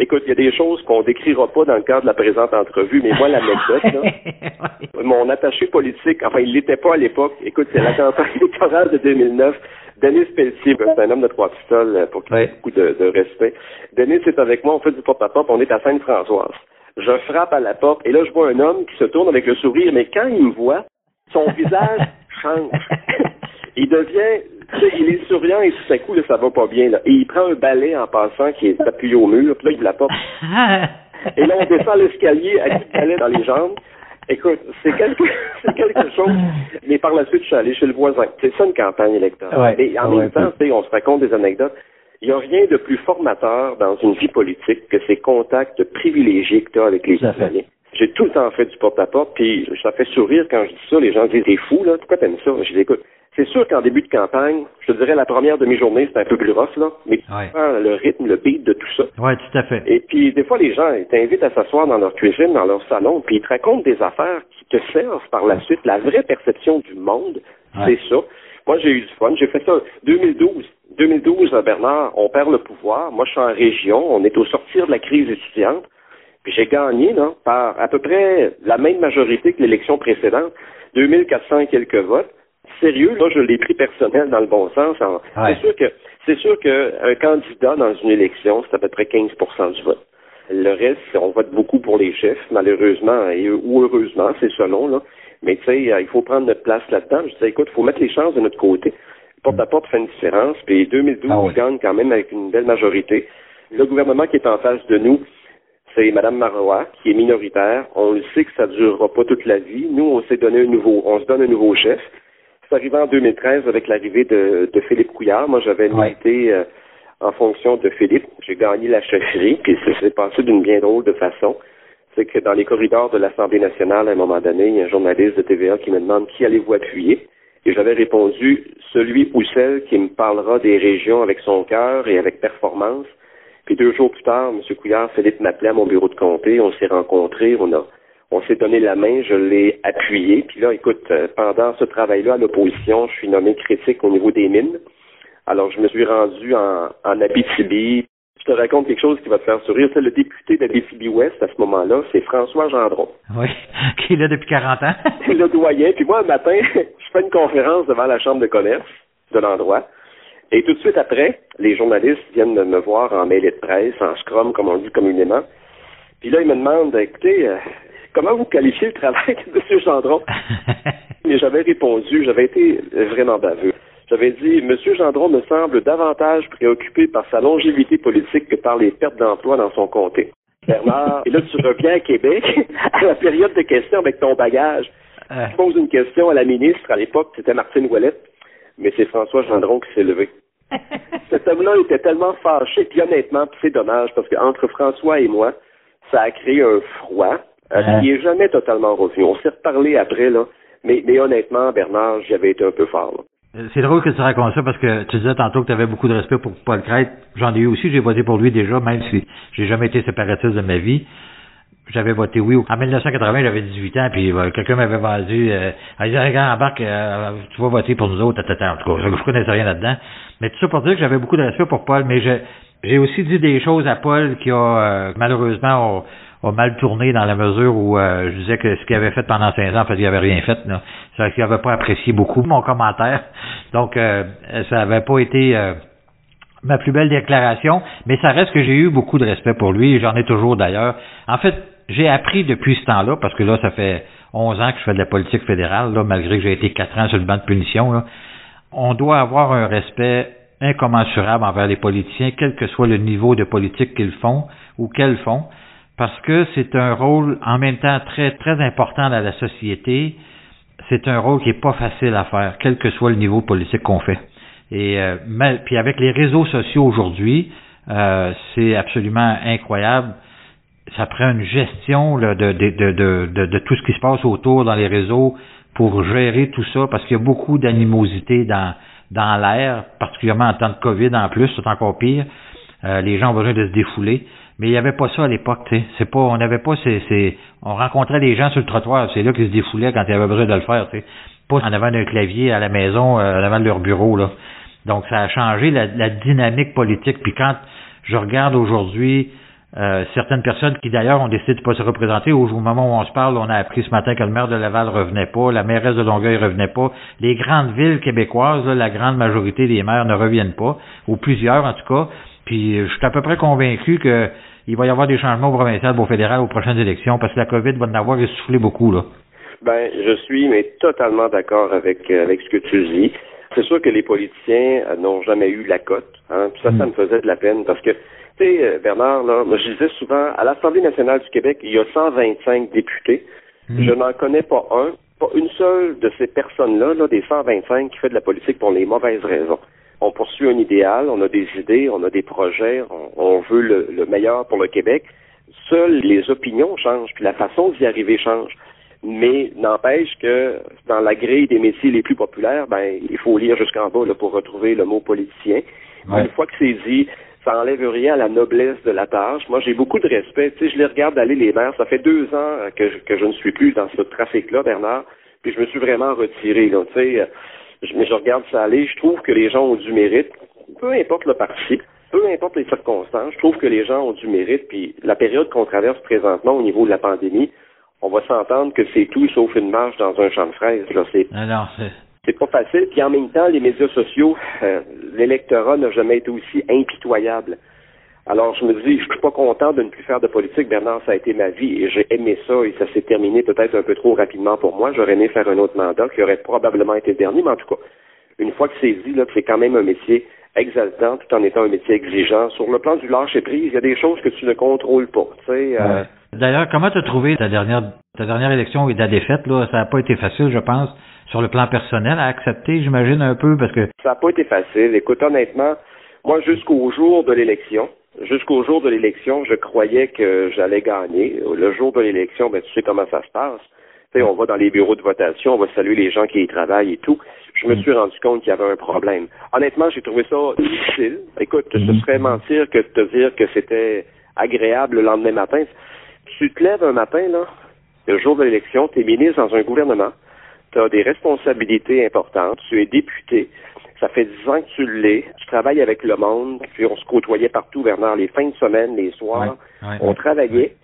Écoute, il y a des choses qu'on décrira pas dans le cadre de la présente entrevue, mais moi, l'anecdote, là, mon attaché politique, enfin, il l'était pas à l'époque. Écoute, c'est la campagne électorale de 2009. Denis Pelletier, c'est un homme de trois pistoles pour qui a beaucoup de, respect. Denis est avec moi, on fait du porte-à-porte, on est à Sainte-Françoise. Je frappe à la porte et là, je vois un homme qui se tourne avec le sourire, mais quand il me voit, son visage change. il devient il est souriant et tout à coup, là, ça va pas bien. Là. Et il prend un balai en passant qui est appuyé au mur, puis là, il la porte. et là, on descend l'escalier avec le balai dans les jambes. Écoute, c'est quelque, c'est quelque chose. Mais par la suite, je suis allé chez le voisin. C'est ça une campagne électorale. Mais en même temps, on se raconte des anecdotes. Il n'y a rien de plus formateur dans une vie politique que ces contacts privilégiés que tu as avec les citoyens. J'ai tout le temps fait du porte-à-porte, puis ça fait sourire quand je dis ça. Les gens disent, t'es fou, là, pourquoi t'aimes ça? Je dis, écoute, c'est sûr qu'en début de campagne, je te dirais la première demi-journée, c'est un peu plus rough, là, mais tu le rythme, le beat de tout ça. Oui, tout à fait. Et puis, des fois, les gens ils t'invitent à s'asseoir dans leur cuisine, dans leur salon, puis ils te racontent des affaires qui te servent par la suite. La vraie perception du monde, c'est ça. Moi, j'ai eu du fun. J'ai fait ça 2012. 2012, Bernard, on perd le pouvoir. Moi, je suis en région. On est au sortir de la crise étudiante. Puis j'ai gagné là, par à peu près la même majorité que l'élection précédente, 2400 et quelques votes. Sérieux, là, je l'ai pris personnel dans le bon sens. C'est sûr que c'est sûr qu'un candidat dans une élection, c'est à peu près 15% du vote. Le reste, on vote beaucoup pour les chefs, malheureusement, ou heureusement, c'est selon, là. Mais tu sais, il faut prendre notre place là-dedans. Je disais, écoute, il faut mettre les chances de notre côté. Porte-à-porte fait une différence. Puis 2012 ah gagne quand même avec une belle majorité. Le gouvernement qui est en face de nous, c'est Mme Marois, qui est minoritaire. On le sait que ça ne durera pas toute la vie. Nous, on s'est donné un nouveau, on se donne un nouveau chef. C'est arrivé en 2013 avec l'arrivée de, Philippe Couillard. Moi, j'avais milité euh, en fonction de Philippe. J'ai gagné la chefferie, puis ça s'est passé d'une bien drôle de façon. C'est que dans les corridors de l'Assemblée nationale, à un moment donné, il y a un journaliste de TVA qui me demande qui allez-vous appuyer. Et j'avais répondu celui ou celle qui me parlera des régions avec son cœur et avec performance puis deux jours plus tard, M. Couillard, Philippe m'appelait à mon bureau de comté, on s'est rencontrés, on a on s'est donné la main, je l'ai appuyé. Puis là, écoute, euh, pendant ce travail-là à l'opposition, je suis nommé critique au niveau des mines. Alors, je me suis rendu en, en Abitibi. Je te raconte quelque chose qui va te faire sourire. C'est le député d'Abitibi-Ouest à ce moment-là, c'est François Gendron. Oui, qui est là depuis 40 ans. le doyen. Puis moi, un matin, je fais une conférence devant la chambre de commerce de l'endroit. Et tout de suite après, les journalistes viennent me voir en mail de presse, en scrum, comme on dit communément. Puis là, ils me demandent, écoutez, euh, comment vous qualifiez le travail de M. Gendron? Mais j'avais répondu, j'avais été vraiment baveux. J'avais dit, M. Gendron me semble davantage préoccupé par sa longévité politique que par les pertes d'emploi dans son comté. Bernard, et là, tu reviens à Québec, à la période de questions avec ton bagage. Euh. Tu poses une question à la ministre, à l'époque, c'était Martine Ouellette mais c'est François Gendron qui s'est levé. Cet homme-là était tellement fâché, puis honnêtement, c'est dommage, parce qu'entre François et moi, ça a créé un froid euh, qui n'est jamais totalement revenu. On s'est reparlé après, là, mais, mais honnêtement, Bernard, j'avais été un peu fort. Euh, c'est drôle que tu racontes ça parce que tu disais tantôt que tu avais beaucoup de respect pour Paul Crête. J'en ai eu aussi, j'ai voté pour lui déjà, même si j'ai jamais été séparatiste de ma vie j'avais voté oui. En 1980, j'avais 18 ans, puis euh, quelqu'un m'avait vendu, euh, il disait, regarde, embarque, euh, tu vas voter pour nous autres, tata, en tout cas, je, connaissais rien là-dedans. Mais tout ça pour dire que j'avais beaucoup de respect pour Paul, mais j'ai aussi dit des choses à Paul qui a, euh, malheureusement, a, mal tourné dans la mesure où je disais que ce qu'il avait fait pendant 15 ans, en fait, il avait rien fait. C'est-à-dire qu'il n'avait pas apprécié beaucoup mon commentaire. Donc, ça n'avait pas été ma plus belle déclaration, mais ça reste que j'ai eu beaucoup de respect pour lui, j'en ai toujours d'ailleurs. En fait, j'ai appris depuis ce temps-là, parce que là, ça fait 11 ans que je fais de la politique fédérale, là, malgré que j'ai été 4 ans sur le banc de punition, on doit avoir un respect incommensurable envers les politiciens, quel que soit le niveau de politique qu'ils font ou qu'elles font, parce que c'est un rôle en même temps très, très important dans la société. C'est un rôle qui est pas facile à faire, quel que soit le niveau politique qu'on fait. Et euh, puis avec les réseaux sociaux aujourd'hui, euh, c'est absolument incroyable ça prend une gestion de, tout ce qui se passe autour dans les réseaux pour gérer tout ça, parce qu'il y a beaucoup d'animosité dans, dans l'air, particulièrement en temps de COVID en plus, c'est encore pire. Euh, les gens ont besoin de se défouler. Mais il n'y avait pas ça à l'époque, tu sais. C'est pas, on n'avait pas ces, ces, on rencontrait des gens sur le trottoir, c'est là qu'ils se défoulaient quand il y avait besoin de le faire, tu sais. Pas en avant d'un clavier à la maison, euh, en avant de leur bureau, là. Donc, ça a changé la, la dynamique politique. Puis quand je regarde aujourd'hui euh, certaines personnes qui d'ailleurs ont décidé de ne pas se représenter. Au moment où on se parle, on a appris ce matin que le maire de Laval revenait pas, la mairesse de Longueuil revenait pas. Les grandes villes québécoises, la grande majorité des maires ne reviennent pas, ou plusieurs en tout cas. Puis je suis à peu près convaincu qu'il va y avoir des changements au provincial, au fédéral aux prochaines élections, parce que la COVID va en avoir essoufflé beaucoup là. Ben, je suis mais totalement d'accord avec euh, avec ce que tu dis. C'est sûr que les politiciens euh, n'ont jamais eu la cote. Hein, puis ça, ça hmm. me faisait de la peine parce que euh, Bernard, là, moi, je disais souvent, à l'Assemblée nationale du Québec, il y a 125 députés. Hmm. Je n'en connais pas un, pas une seule de ces personnes-là, là, des 125, qui fait de la politique pour les mauvaises raisons. On poursuit un idéal, on a des idées, on a des projets, on, veut le, meilleur pour le Québec. Seules les opinions changent, puis la façon d'y arriver change. Mais n'empêche que dans la grille des métiers les plus populaires, ben il faut lire jusqu'en bas là, pour retrouver le mot politicien. Une fois que c'est dit, ça enlève rien à la noblesse de la tâche. Moi, j'ai beaucoup de respect. Tu sais, je les regarde aller les maires. Ça fait deux ans que je, que je ne suis plus dans ce trafic-là, Bernard. Puis je me suis vraiment retiré. Là, tu sais, je, mais je regarde ça aller. Je trouve que les gens ont du mérite. Peu importe le parti, peu importe les circonstances, je trouve que les gens ont du mérite. Puis la période qu'on traverse présentement au niveau de la pandémie, on va s'entendre que c'est tout sauf une marche dans un champ de fraises. Là, c'est... Alors, c'est c'est pas facile. Puis en même temps, les médias sociaux, euh, l'électorat n'a jamais été aussi impitoyable. Alors je me dis, je suis pas content de ne plus faire de politique. Bernard, ça a été ma vie et j'ai aimé ça et ça s'est terminé peut-être un peu trop rapidement pour moi. J'aurais aimé faire un autre mandat qui aurait probablement été le dernier, mais en tout cas, une fois que c'est dit, là, c'est quand même un métier exaltant tout en étant un métier exigeant. Sur le plan du lâcher prise, il y a des choses que tu ne contrôles pas. Tu sais, euh, D'ailleurs, comment tu as trouvé ta dernière ta dernière élection et ta défaite? Là? Ça n'a pas été facile, je pense sur le plan personnel à accepter, j'imagine un peu, parce que... Ça n'a pas été facile. Écoute, honnêtement, moi, jusqu'au jour de l'élection, jusqu'au jour de l'élection, je croyais que j'allais gagner. Le jour de l'élection, ben, tu sais comment ça se passe. On va dans les bureaux de votation, on va saluer les gens qui y travaillent et tout. Je me mm. suis rendu compte qu'il y avait un problème. Honnêtement, j'ai trouvé ça difficile. Écoute, ce mm. serait mentir que de te dire que c'était agréable le lendemain matin. Tu te lèves un matin, là, le jour de l'élection, tu es ministre dans un gouvernement, tu as des responsabilités importantes, tu es député, ça fait dix ans que tu l'es, tu travailles avec le monde, puis on se côtoyait partout, Bernard, les fins de semaine, les soirs, on travaillait.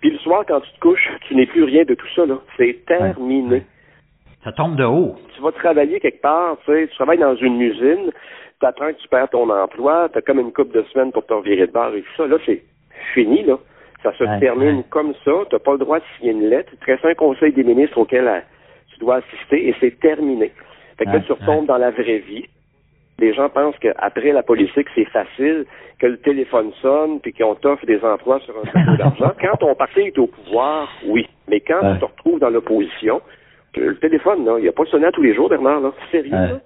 Puis le soir, quand tu te couches, tu n'es plus rien de tout ça, là. C'est terminé. Ça tombe de haut. Tu vas travailler quelque part, tu sais, tu travailles dans une usine, tu attends que tu perds ton emploi, tu as comme une couple de semaines pour te revirer de barre et tout ça. Là, c'est fini, là. Ça se termine comme ça. Tu n'as pas le droit de signer une lettre. Tu restes un conseil des ministres auquel tu dois assister et c'est terminé. Fait que là, tu retombes dans la vraie vie. Les gens pensent qu'après la politique, c'est facile, que le téléphone sonne, puis qu'on t'offre des emplois sur un plateau d'argent. Quand ton parti est au pouvoir, oui. Mais quand tu te retrouves dans l'opposition, le téléphone, là, il a pas sonné à tous les jours, Bernard, là. Sérieux, là?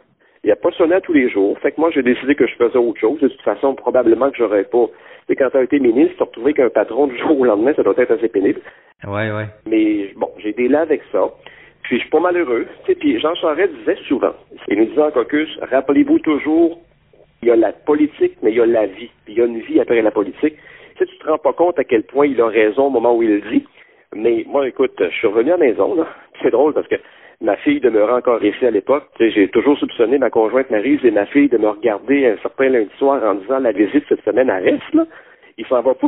Il a pas sonné à tous les jours. Fait que moi, j'ai décidé que je faisais autre chose. De toute façon, probablement que j'aurais pas. Tu quand tu as été ministre, tu as retrouvé qu'un patron du jour au lendemain, ça doit être assez pénible. Ouais, ouais. Mais bon, j'ai des là avec ça. Puis je suis pas malheureux. Puis Jean Charest disait souvent, il nous disait en caucus, rappelez-vous toujours, il y a la politique, mais il y a la vie. Puis il y a une vie après la politique. Tu tu te rends pas compte à quel point il a raison au moment où il le dit. Mais moi, écoute, je suis revenu à la maison, là. C'est drôle parce que ma fille demeurait encore ici à l'époque. J'ai toujours soupçonné ma conjointe Marise et ma fille de me regarder un certain lundi soir en disant la visite cette semaine à reste, là il s'en va pas.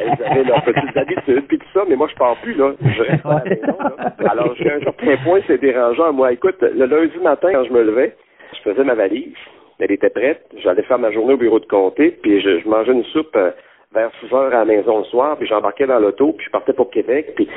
Elles avaient leurs petites habitudes, puis tout ça, mais moi, je pars plus, là. Je reste à la maison, là. Alors, j'ai un certain point, c'est dérangeant. Moi, écoute, le lundi matin, quand je me levais, je faisais ma valise. Elle était prête. J'allais faire ma journée au bureau de comté, puis je, mangeais une soupe euh, vers 6 heures à la maison le soir, puis j'embarquais dans l'auto, puis je partais pour Québec. Puis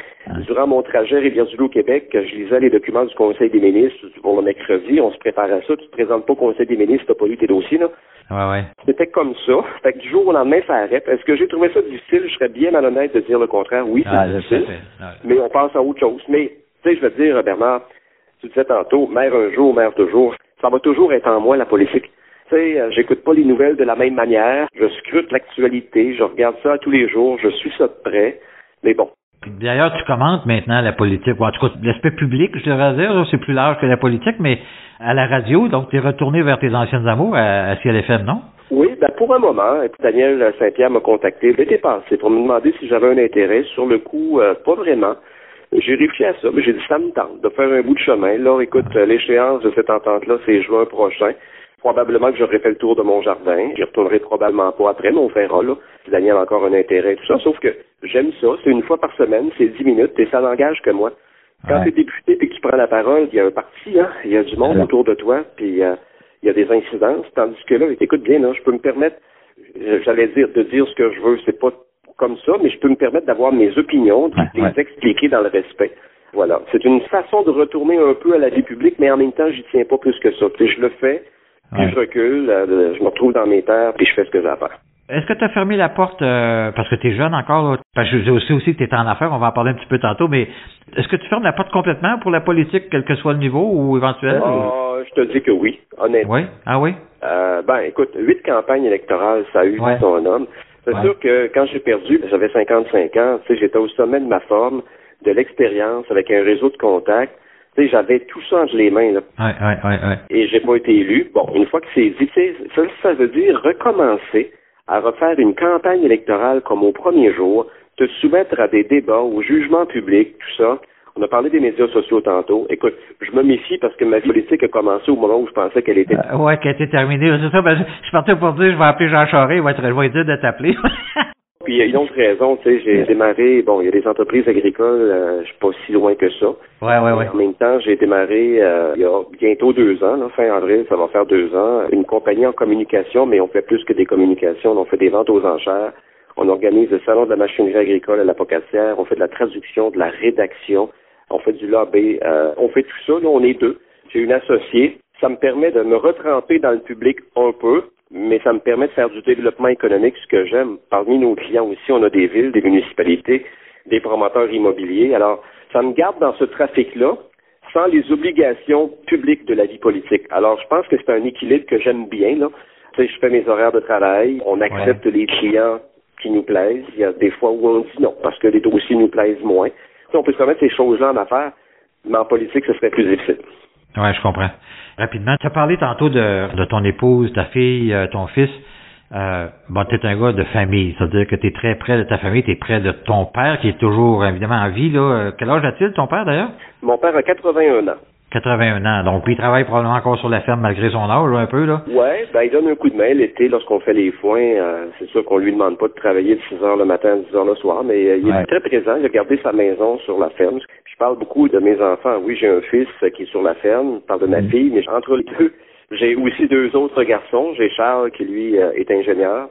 durant mon trajet Rivière-du-Loup Québec, je lisais les documents du Conseil des ministres pour le mercredi. On se préparait à ça. Tu te présentes pas au Conseil des ministres, t'as pas lu tes dossiers, là. Ouais, ouais. C'était comme ça. Fait que du jour au lendemain, ça arrête. Est-ce que j'ai trouvé ça difficile? Je serais bien malhonnête de dire le contraire. Oui, c'est ah, difficile. Mais on pense à autre chose. Mais, tu sais, je veux te dire, Bernard, tu disais tantôt, mère un jour, mère toujours. Ça va toujours être en moi, la politique. Tu sais, euh, j'écoute pas les nouvelles de la même manière. Je scrute l'actualité. Je regarde ça tous les jours. Je suis ça de près. Mais bon, D'ailleurs, tu commentes maintenant la politique, en tout cas l'aspect public, je devrais dire, c'est plus large que la politique, mais à la radio, donc tu es retourné vers tes anciennes amours à, CLFM, non? Oui, ben pour un moment, Daniel Saint-Pierre m'a contacté l'été passé pour me demander si j'avais un intérêt. Sur le coup, euh, pas vraiment. J'ai réfléchi à ça, mais j'ai dit ça me tente de faire un bout de chemin. Là, écoute, l'échéance de cette entente-là, c'est juin prochain. Probablement que j'aurais fait le tour de mon jardin. J'y retournerai probablement pas après, mais on verra, là. Si Daniel a encore un intérêt, tout ça. Sauf que j'aime ça. C'est une fois par semaine, c'est dix minutes, et ça n'engage que moi. Quand tu es député et que tu prends la parole, il y a un parti, hein. Il y a du monde autour de toi, puis euh, il y a des incidences. Tandis que là, écoute bien, là, je peux me permettre, euh, j'allais dire, de dire ce que je veux. C'est pas comme ça, mais je peux me permettre d'avoir mes opinions, de les expliquer dans le respect. Voilà. C'est une façon de retourner un peu à la vie publique, mais en même temps, j'y tiens pas plus que ça. Puis je le fais puis je recule, euh, je me retrouve dans mes terres, puis je fais ce que j'ai à faire. Est-ce que tu as fermé la porte euh, parce que tu es jeune encore? Parce que je sais aussi que tu es en affaires, on va en parler un petit peu tantôt, mais est-ce que tu fermes la porte complètement pour la politique, quel que soit le niveau ou éventuel? Ben, je te dis que oui, honnêtement. Oui? Ah oui? Euh, ben, écoute, huit campagnes électorales, ça a eu son homme. C'est sûr que quand j'ai perdu, j'avais 55 ans, tu sais, j'étais au sommet de ma forme, de l'expérience, avec un réseau de contacts. J'avais tout ça entre les mains, là. Ouais, ouais, ouais, ouais. Et j'ai pas été élu. Bon, une fois que c'est dit, ça, ça veut dire recommencer à refaire une campagne électorale comme au premier jour, te soumettre à des débats, au jugement public, tout ça. On a parlé des médias sociaux tantôt. Écoute, je me méfie parce que ma vie politique a commencé au moment où je pensais qu'elle était. Euh, ouais, qu'elle était terminée. C'est ça, ben, je partais pour dire, je vais appeler Jean Charest, il va être, je vais dire de t'appeler. Puis il y a une autre raison, tu sais, j'ai démarré, bon, il y a des entreprises agricoles, euh, je suis pas si loin que ça. Ouais, ouais, ouais. En même temps, j'ai démarré euh, il y a bientôt deux ans, là, fin avril, ça va faire deux ans, une compagnie en communication, mais on fait plus que des communications, on fait des ventes aux enchères. On organise le salon de la machinerie agricole à la Pocatière, on fait de la traduction, de la rédaction, on fait du lobby, euh, on fait tout ça, là, on est deux. J'ai une associée, ça me permet de me retremper dans le public un peu, mais ça me permet de faire du développement économique, ce que j'aime. Parmi nos clients aussi, on a des villes, des municipalités, des promoteurs immobiliers. Alors, ça me garde dans ce trafic-là sans les obligations publiques de la vie politique. Alors, je pense que c'est un équilibre que j'aime bien. Là. Tu sais, je fais mes horaires de travail, on accepte les clients qui nous plaisent. Il y a des fois où on dit non, parce que les dossiers nous plaisent moins. Tu on peut se permettre ces choses-là en affaires, mais en politique, ce serait plus difficile. Oui, je comprends. Rapidement, tu as parlé tantôt de, ton épouse, ta fille, euh, ton fils. Euh, bon, tu un gars de famille, c'est-à-dire que tu es très près de ta famille, tu es près de ton père qui est toujours évidemment en vie. Là. Euh, quel âge a-t-il ton père d'ailleurs? Mon père a 81 ans. 81 ans. Donc, lui, il travaille probablement encore sur la ferme malgré son âge, un peu, là. Ouais, ben, il donne un coup de main l'été lorsqu'on fait les foins. Euh, c'est sûr qu'on lui demande pas de travailler de 6 heures le matin à 10 heures le soir, mais il est très présent. Il a gardé sa maison sur la ferme. je parle beaucoup de mes enfants. Oui, j'ai un fils qui est sur la ferme. Je parle de ma mm. fille, mais entre les deux, j'ai aussi deux autres garçons. J'ai Charles qui, lui, euh, est ingénieur.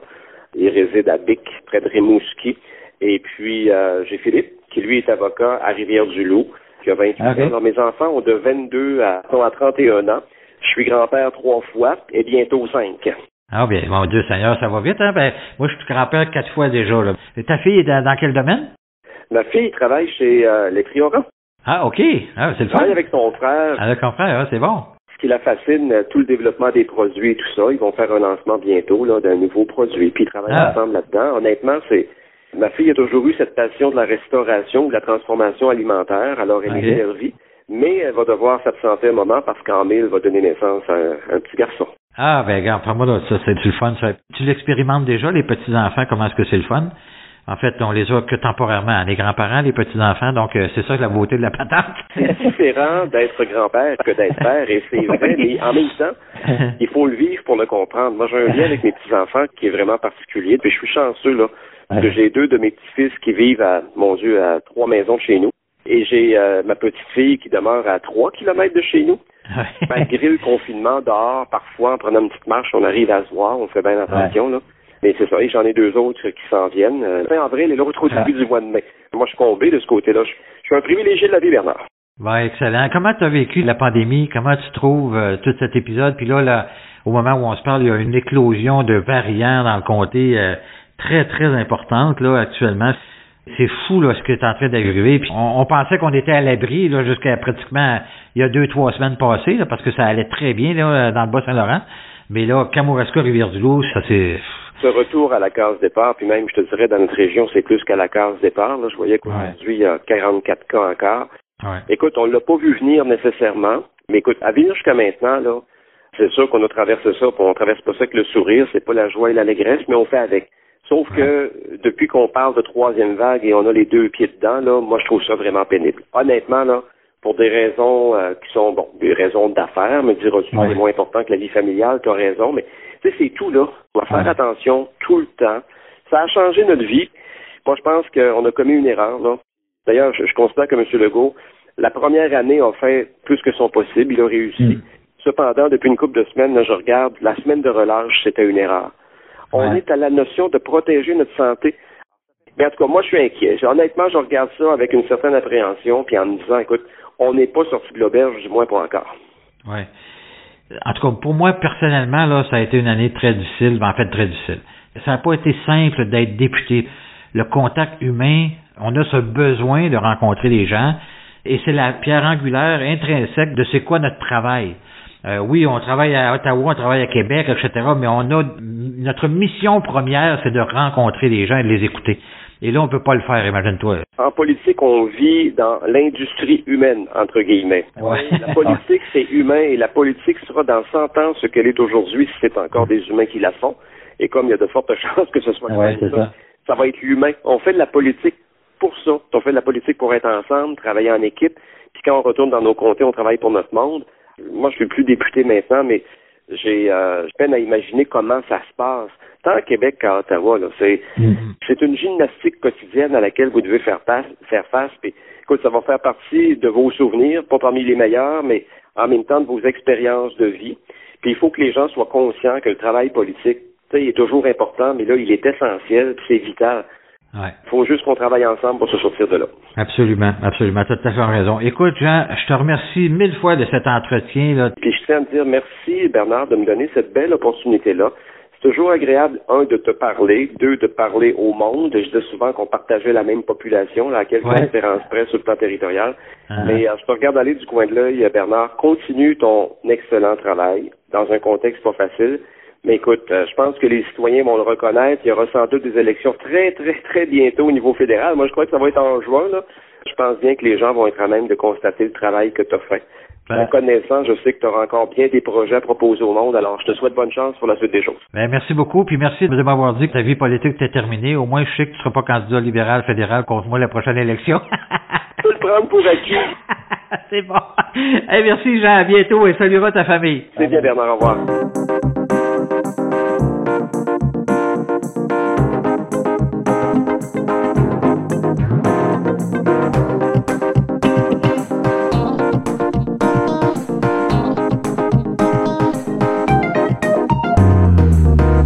Il réside à Bic, près de Rimouski. Et puis, euh, j'ai Philippe, qui, lui, est avocat à Rivière-du-Loup, qui a 28 ans. Alors, mes enfants ont de 22 à, sont à 31 ans. Je suis grand-père trois fois et bientôt cinq. Ah bien, mon Dieu Seigneur, ça va vite, hein? Ben, moi, je suis grand-père quatre fois déjà. Là. Et ta fille est dans, quel domaine? Ma fille travaille chez euh, les Triorans. Ah, OK. Ah, c'est le fun. Elle travaille avec son frère. Avec son frère, ah, c'est bon qui la fascine, euh, tout le développement des produits et tout ça. Ils vont faire un lancement bientôt là, d'un nouveau produit, puis ils travaillent ah. ensemble là-dedans. Honnêtement, c'est ma fille a toujours eu cette passion de la restauration, de la transformation alimentaire, alors elle est servie, mais elle va devoir s'absenter un moment parce qu'en mai, elle va donner naissance à un, petit garçon. Ah, ben regarde, pour moi, ça, c'est du fun. Tu l'expérimentes déjà, les petits-enfants, comment est-ce que c'est le fun? En fait, on les a que temporairement, les grands-parents, les petits-enfants, donc euh, c'est ça la beauté de la patente. c'est différent d'être grand-père que d'être père, et c'est vrai, mais en même temps, il faut le vivre pour le comprendre. Moi, j'ai un lien avec mes petits-enfants qui est vraiment particulier, puis je suis chanceux, là, parce que j'ai deux de mes petits-fils qui vivent à, mon Dieu, à trois maisons de chez nous, et j'ai euh, ma petite-fille qui demeure à trois kilomètres de chez nous. Malgré le confinement, dehors, parfois, en prenant une petite marche, on arrive à se voir, on fait bien attention, là. Mais c'est ça, et j'en ai deux autres qui s'en viennent. Euh, fin avril et l'autre au début du mois de mai. Moi, je suis comblé de ce côté-là. Je, suis un privilégié de la vie, Bernard. Ben, excellent. Comment tu as vécu la pandémie? Comment tu trouves euh, tout cet épisode? Puis là, là, au moment où on se parle, il y a une éclosion de variants dans le comté euh, très, très importante là actuellement. C'est fou là, ce qui est en train d'arriver. on, on, pensait qu'on était à l'abri là, jusqu'à pratiquement il y a deux, trois semaines passées, là, parce que ça allait très bien là, dans le Bas-Saint-Laurent. Mais là, Kamouraska, Rivière-du-Loup, ça c'est ce retour à la case départ, puis même, je te dirais, dans notre région, c'est plus qu'à la case départ. Là. Je voyais qu'aujourd'hui, il y a 44 cas encore. Écoute, on l'a pas vu venir nécessairement, mais écoute, à venir jusqu'à maintenant, là, c'est sûr qu'on a traversé ça, puis on traverse pas ça avec le sourire, c'est pas la joie et l'allégresse, mais on fait avec. Sauf que depuis qu'on parle de troisième vague et on a les deux pieds dedans, là, moi je trouve ça vraiment pénible. Honnêtement, là, pour des raisons euh, qui sont bon, des raisons d'affaires, me diras-tu, c'est moins important que la vie familiale, tu as raison, mais tu sais, c'est tout là. On doit faire attention tout le temps. Ça a changé notre vie. Moi, je pense qu'on a commis une erreur. Là. D'ailleurs, je, considère que M. Legault, la première année, a fait plus que son possible. Il a réussi. Mm. Cependant, depuis une couple de semaines, là, je regarde, la semaine de relâche, c'était une erreur. On est à la notion de protéger notre santé. Mais en tout cas, moi, je suis inquiet. Honnêtement, je regarde ça avec une certaine appréhension, puis en me disant, écoute, on n'est pas sorti de l'auberge, du moins pas encore. Ouais en tout cas, pour moi, personnellement, là, ça a été une année très difficile, en fait très difficile. Ça n'a pas été simple d'être député. Le contact humain, on a ce besoin de rencontrer les gens, et c'est la pierre angulaire intrinsèque de c'est quoi notre travail. Euh, oui, on travaille à Ottawa, on travaille à Québec, etc., mais on a notre mission première, c'est de rencontrer les gens et de les écouter. Et là, on peut pas le faire, imagine-toi. En politique, on vit dans l'industrie humaine, entre guillemets. La politique, c'est humain et la politique sera dans 100 ans ce qu'elle est aujourd'hui si c'est encore des humains qui la font. Et comme il y a de fortes chances que ce soit ouais, ça. ça va être humain. On fait de la politique pour ça. On fait de la politique pour être ensemble, travailler en équipe. Puis quand on retourne dans nos comtés, on travaille pour notre monde. Moi, je suis plus député maintenant, mais j'ai euh, peine à imaginer comment ça se passe tant à Québec qu'à Ottawa. C'est mm-hmm. c'est une gymnastique quotidienne à laquelle vous devez faire face. Faire face puis, écoute, ça va faire partie de vos souvenirs, pas parmi les meilleurs, mais en même temps de vos expériences de vie. Puis il faut que les gens soient conscients que le travail politique, est toujours important, mais là, il est essentiel, c'est vital. Il faut juste qu'on travaille ensemble pour se sortir de là. Absolument, absolument. Tu as tout à fait raison. Écoute, Jean, je te remercie mille fois de cet entretien-là. Puis je tiens à te dire merci, Bernard, de me donner cette belle opportunité-là. C'est toujours agréable, un, de te parler, deux, de parler au monde. Je dis souvent qu'on partageait la même population, là, à quelques différences près sur le plan territorial. Uh-huh. Mais euh, je te regarde aller du coin de l'œil, Bernard. Continue ton excellent travail dans un contexte pas facile. Mais écoute, euh, je pense que les citoyens vont le reconnaître. Il y aura sans doute des élections très, très, très bientôt au niveau fédéral. Moi, je crois que ça va être en juin. Là. Je pense bien que les gens vont être à même de constater le travail que tu as fait. En connaissant, je sais que tu auras encore bien des projets à proposer au monde, alors je te souhaite bonne chance pour la suite des choses. Ben, merci beaucoup, puis merci de m'avoir dit que ta vie politique était terminée. Au moins, je sais que tu ne seras pas candidat libéral fédéral contre moi la prochaine élection. Je peux le prendre pour acquis. C'est bon. merci Jean, à bientôt et salut à ta famille. C'est bien Bernard, au revoir.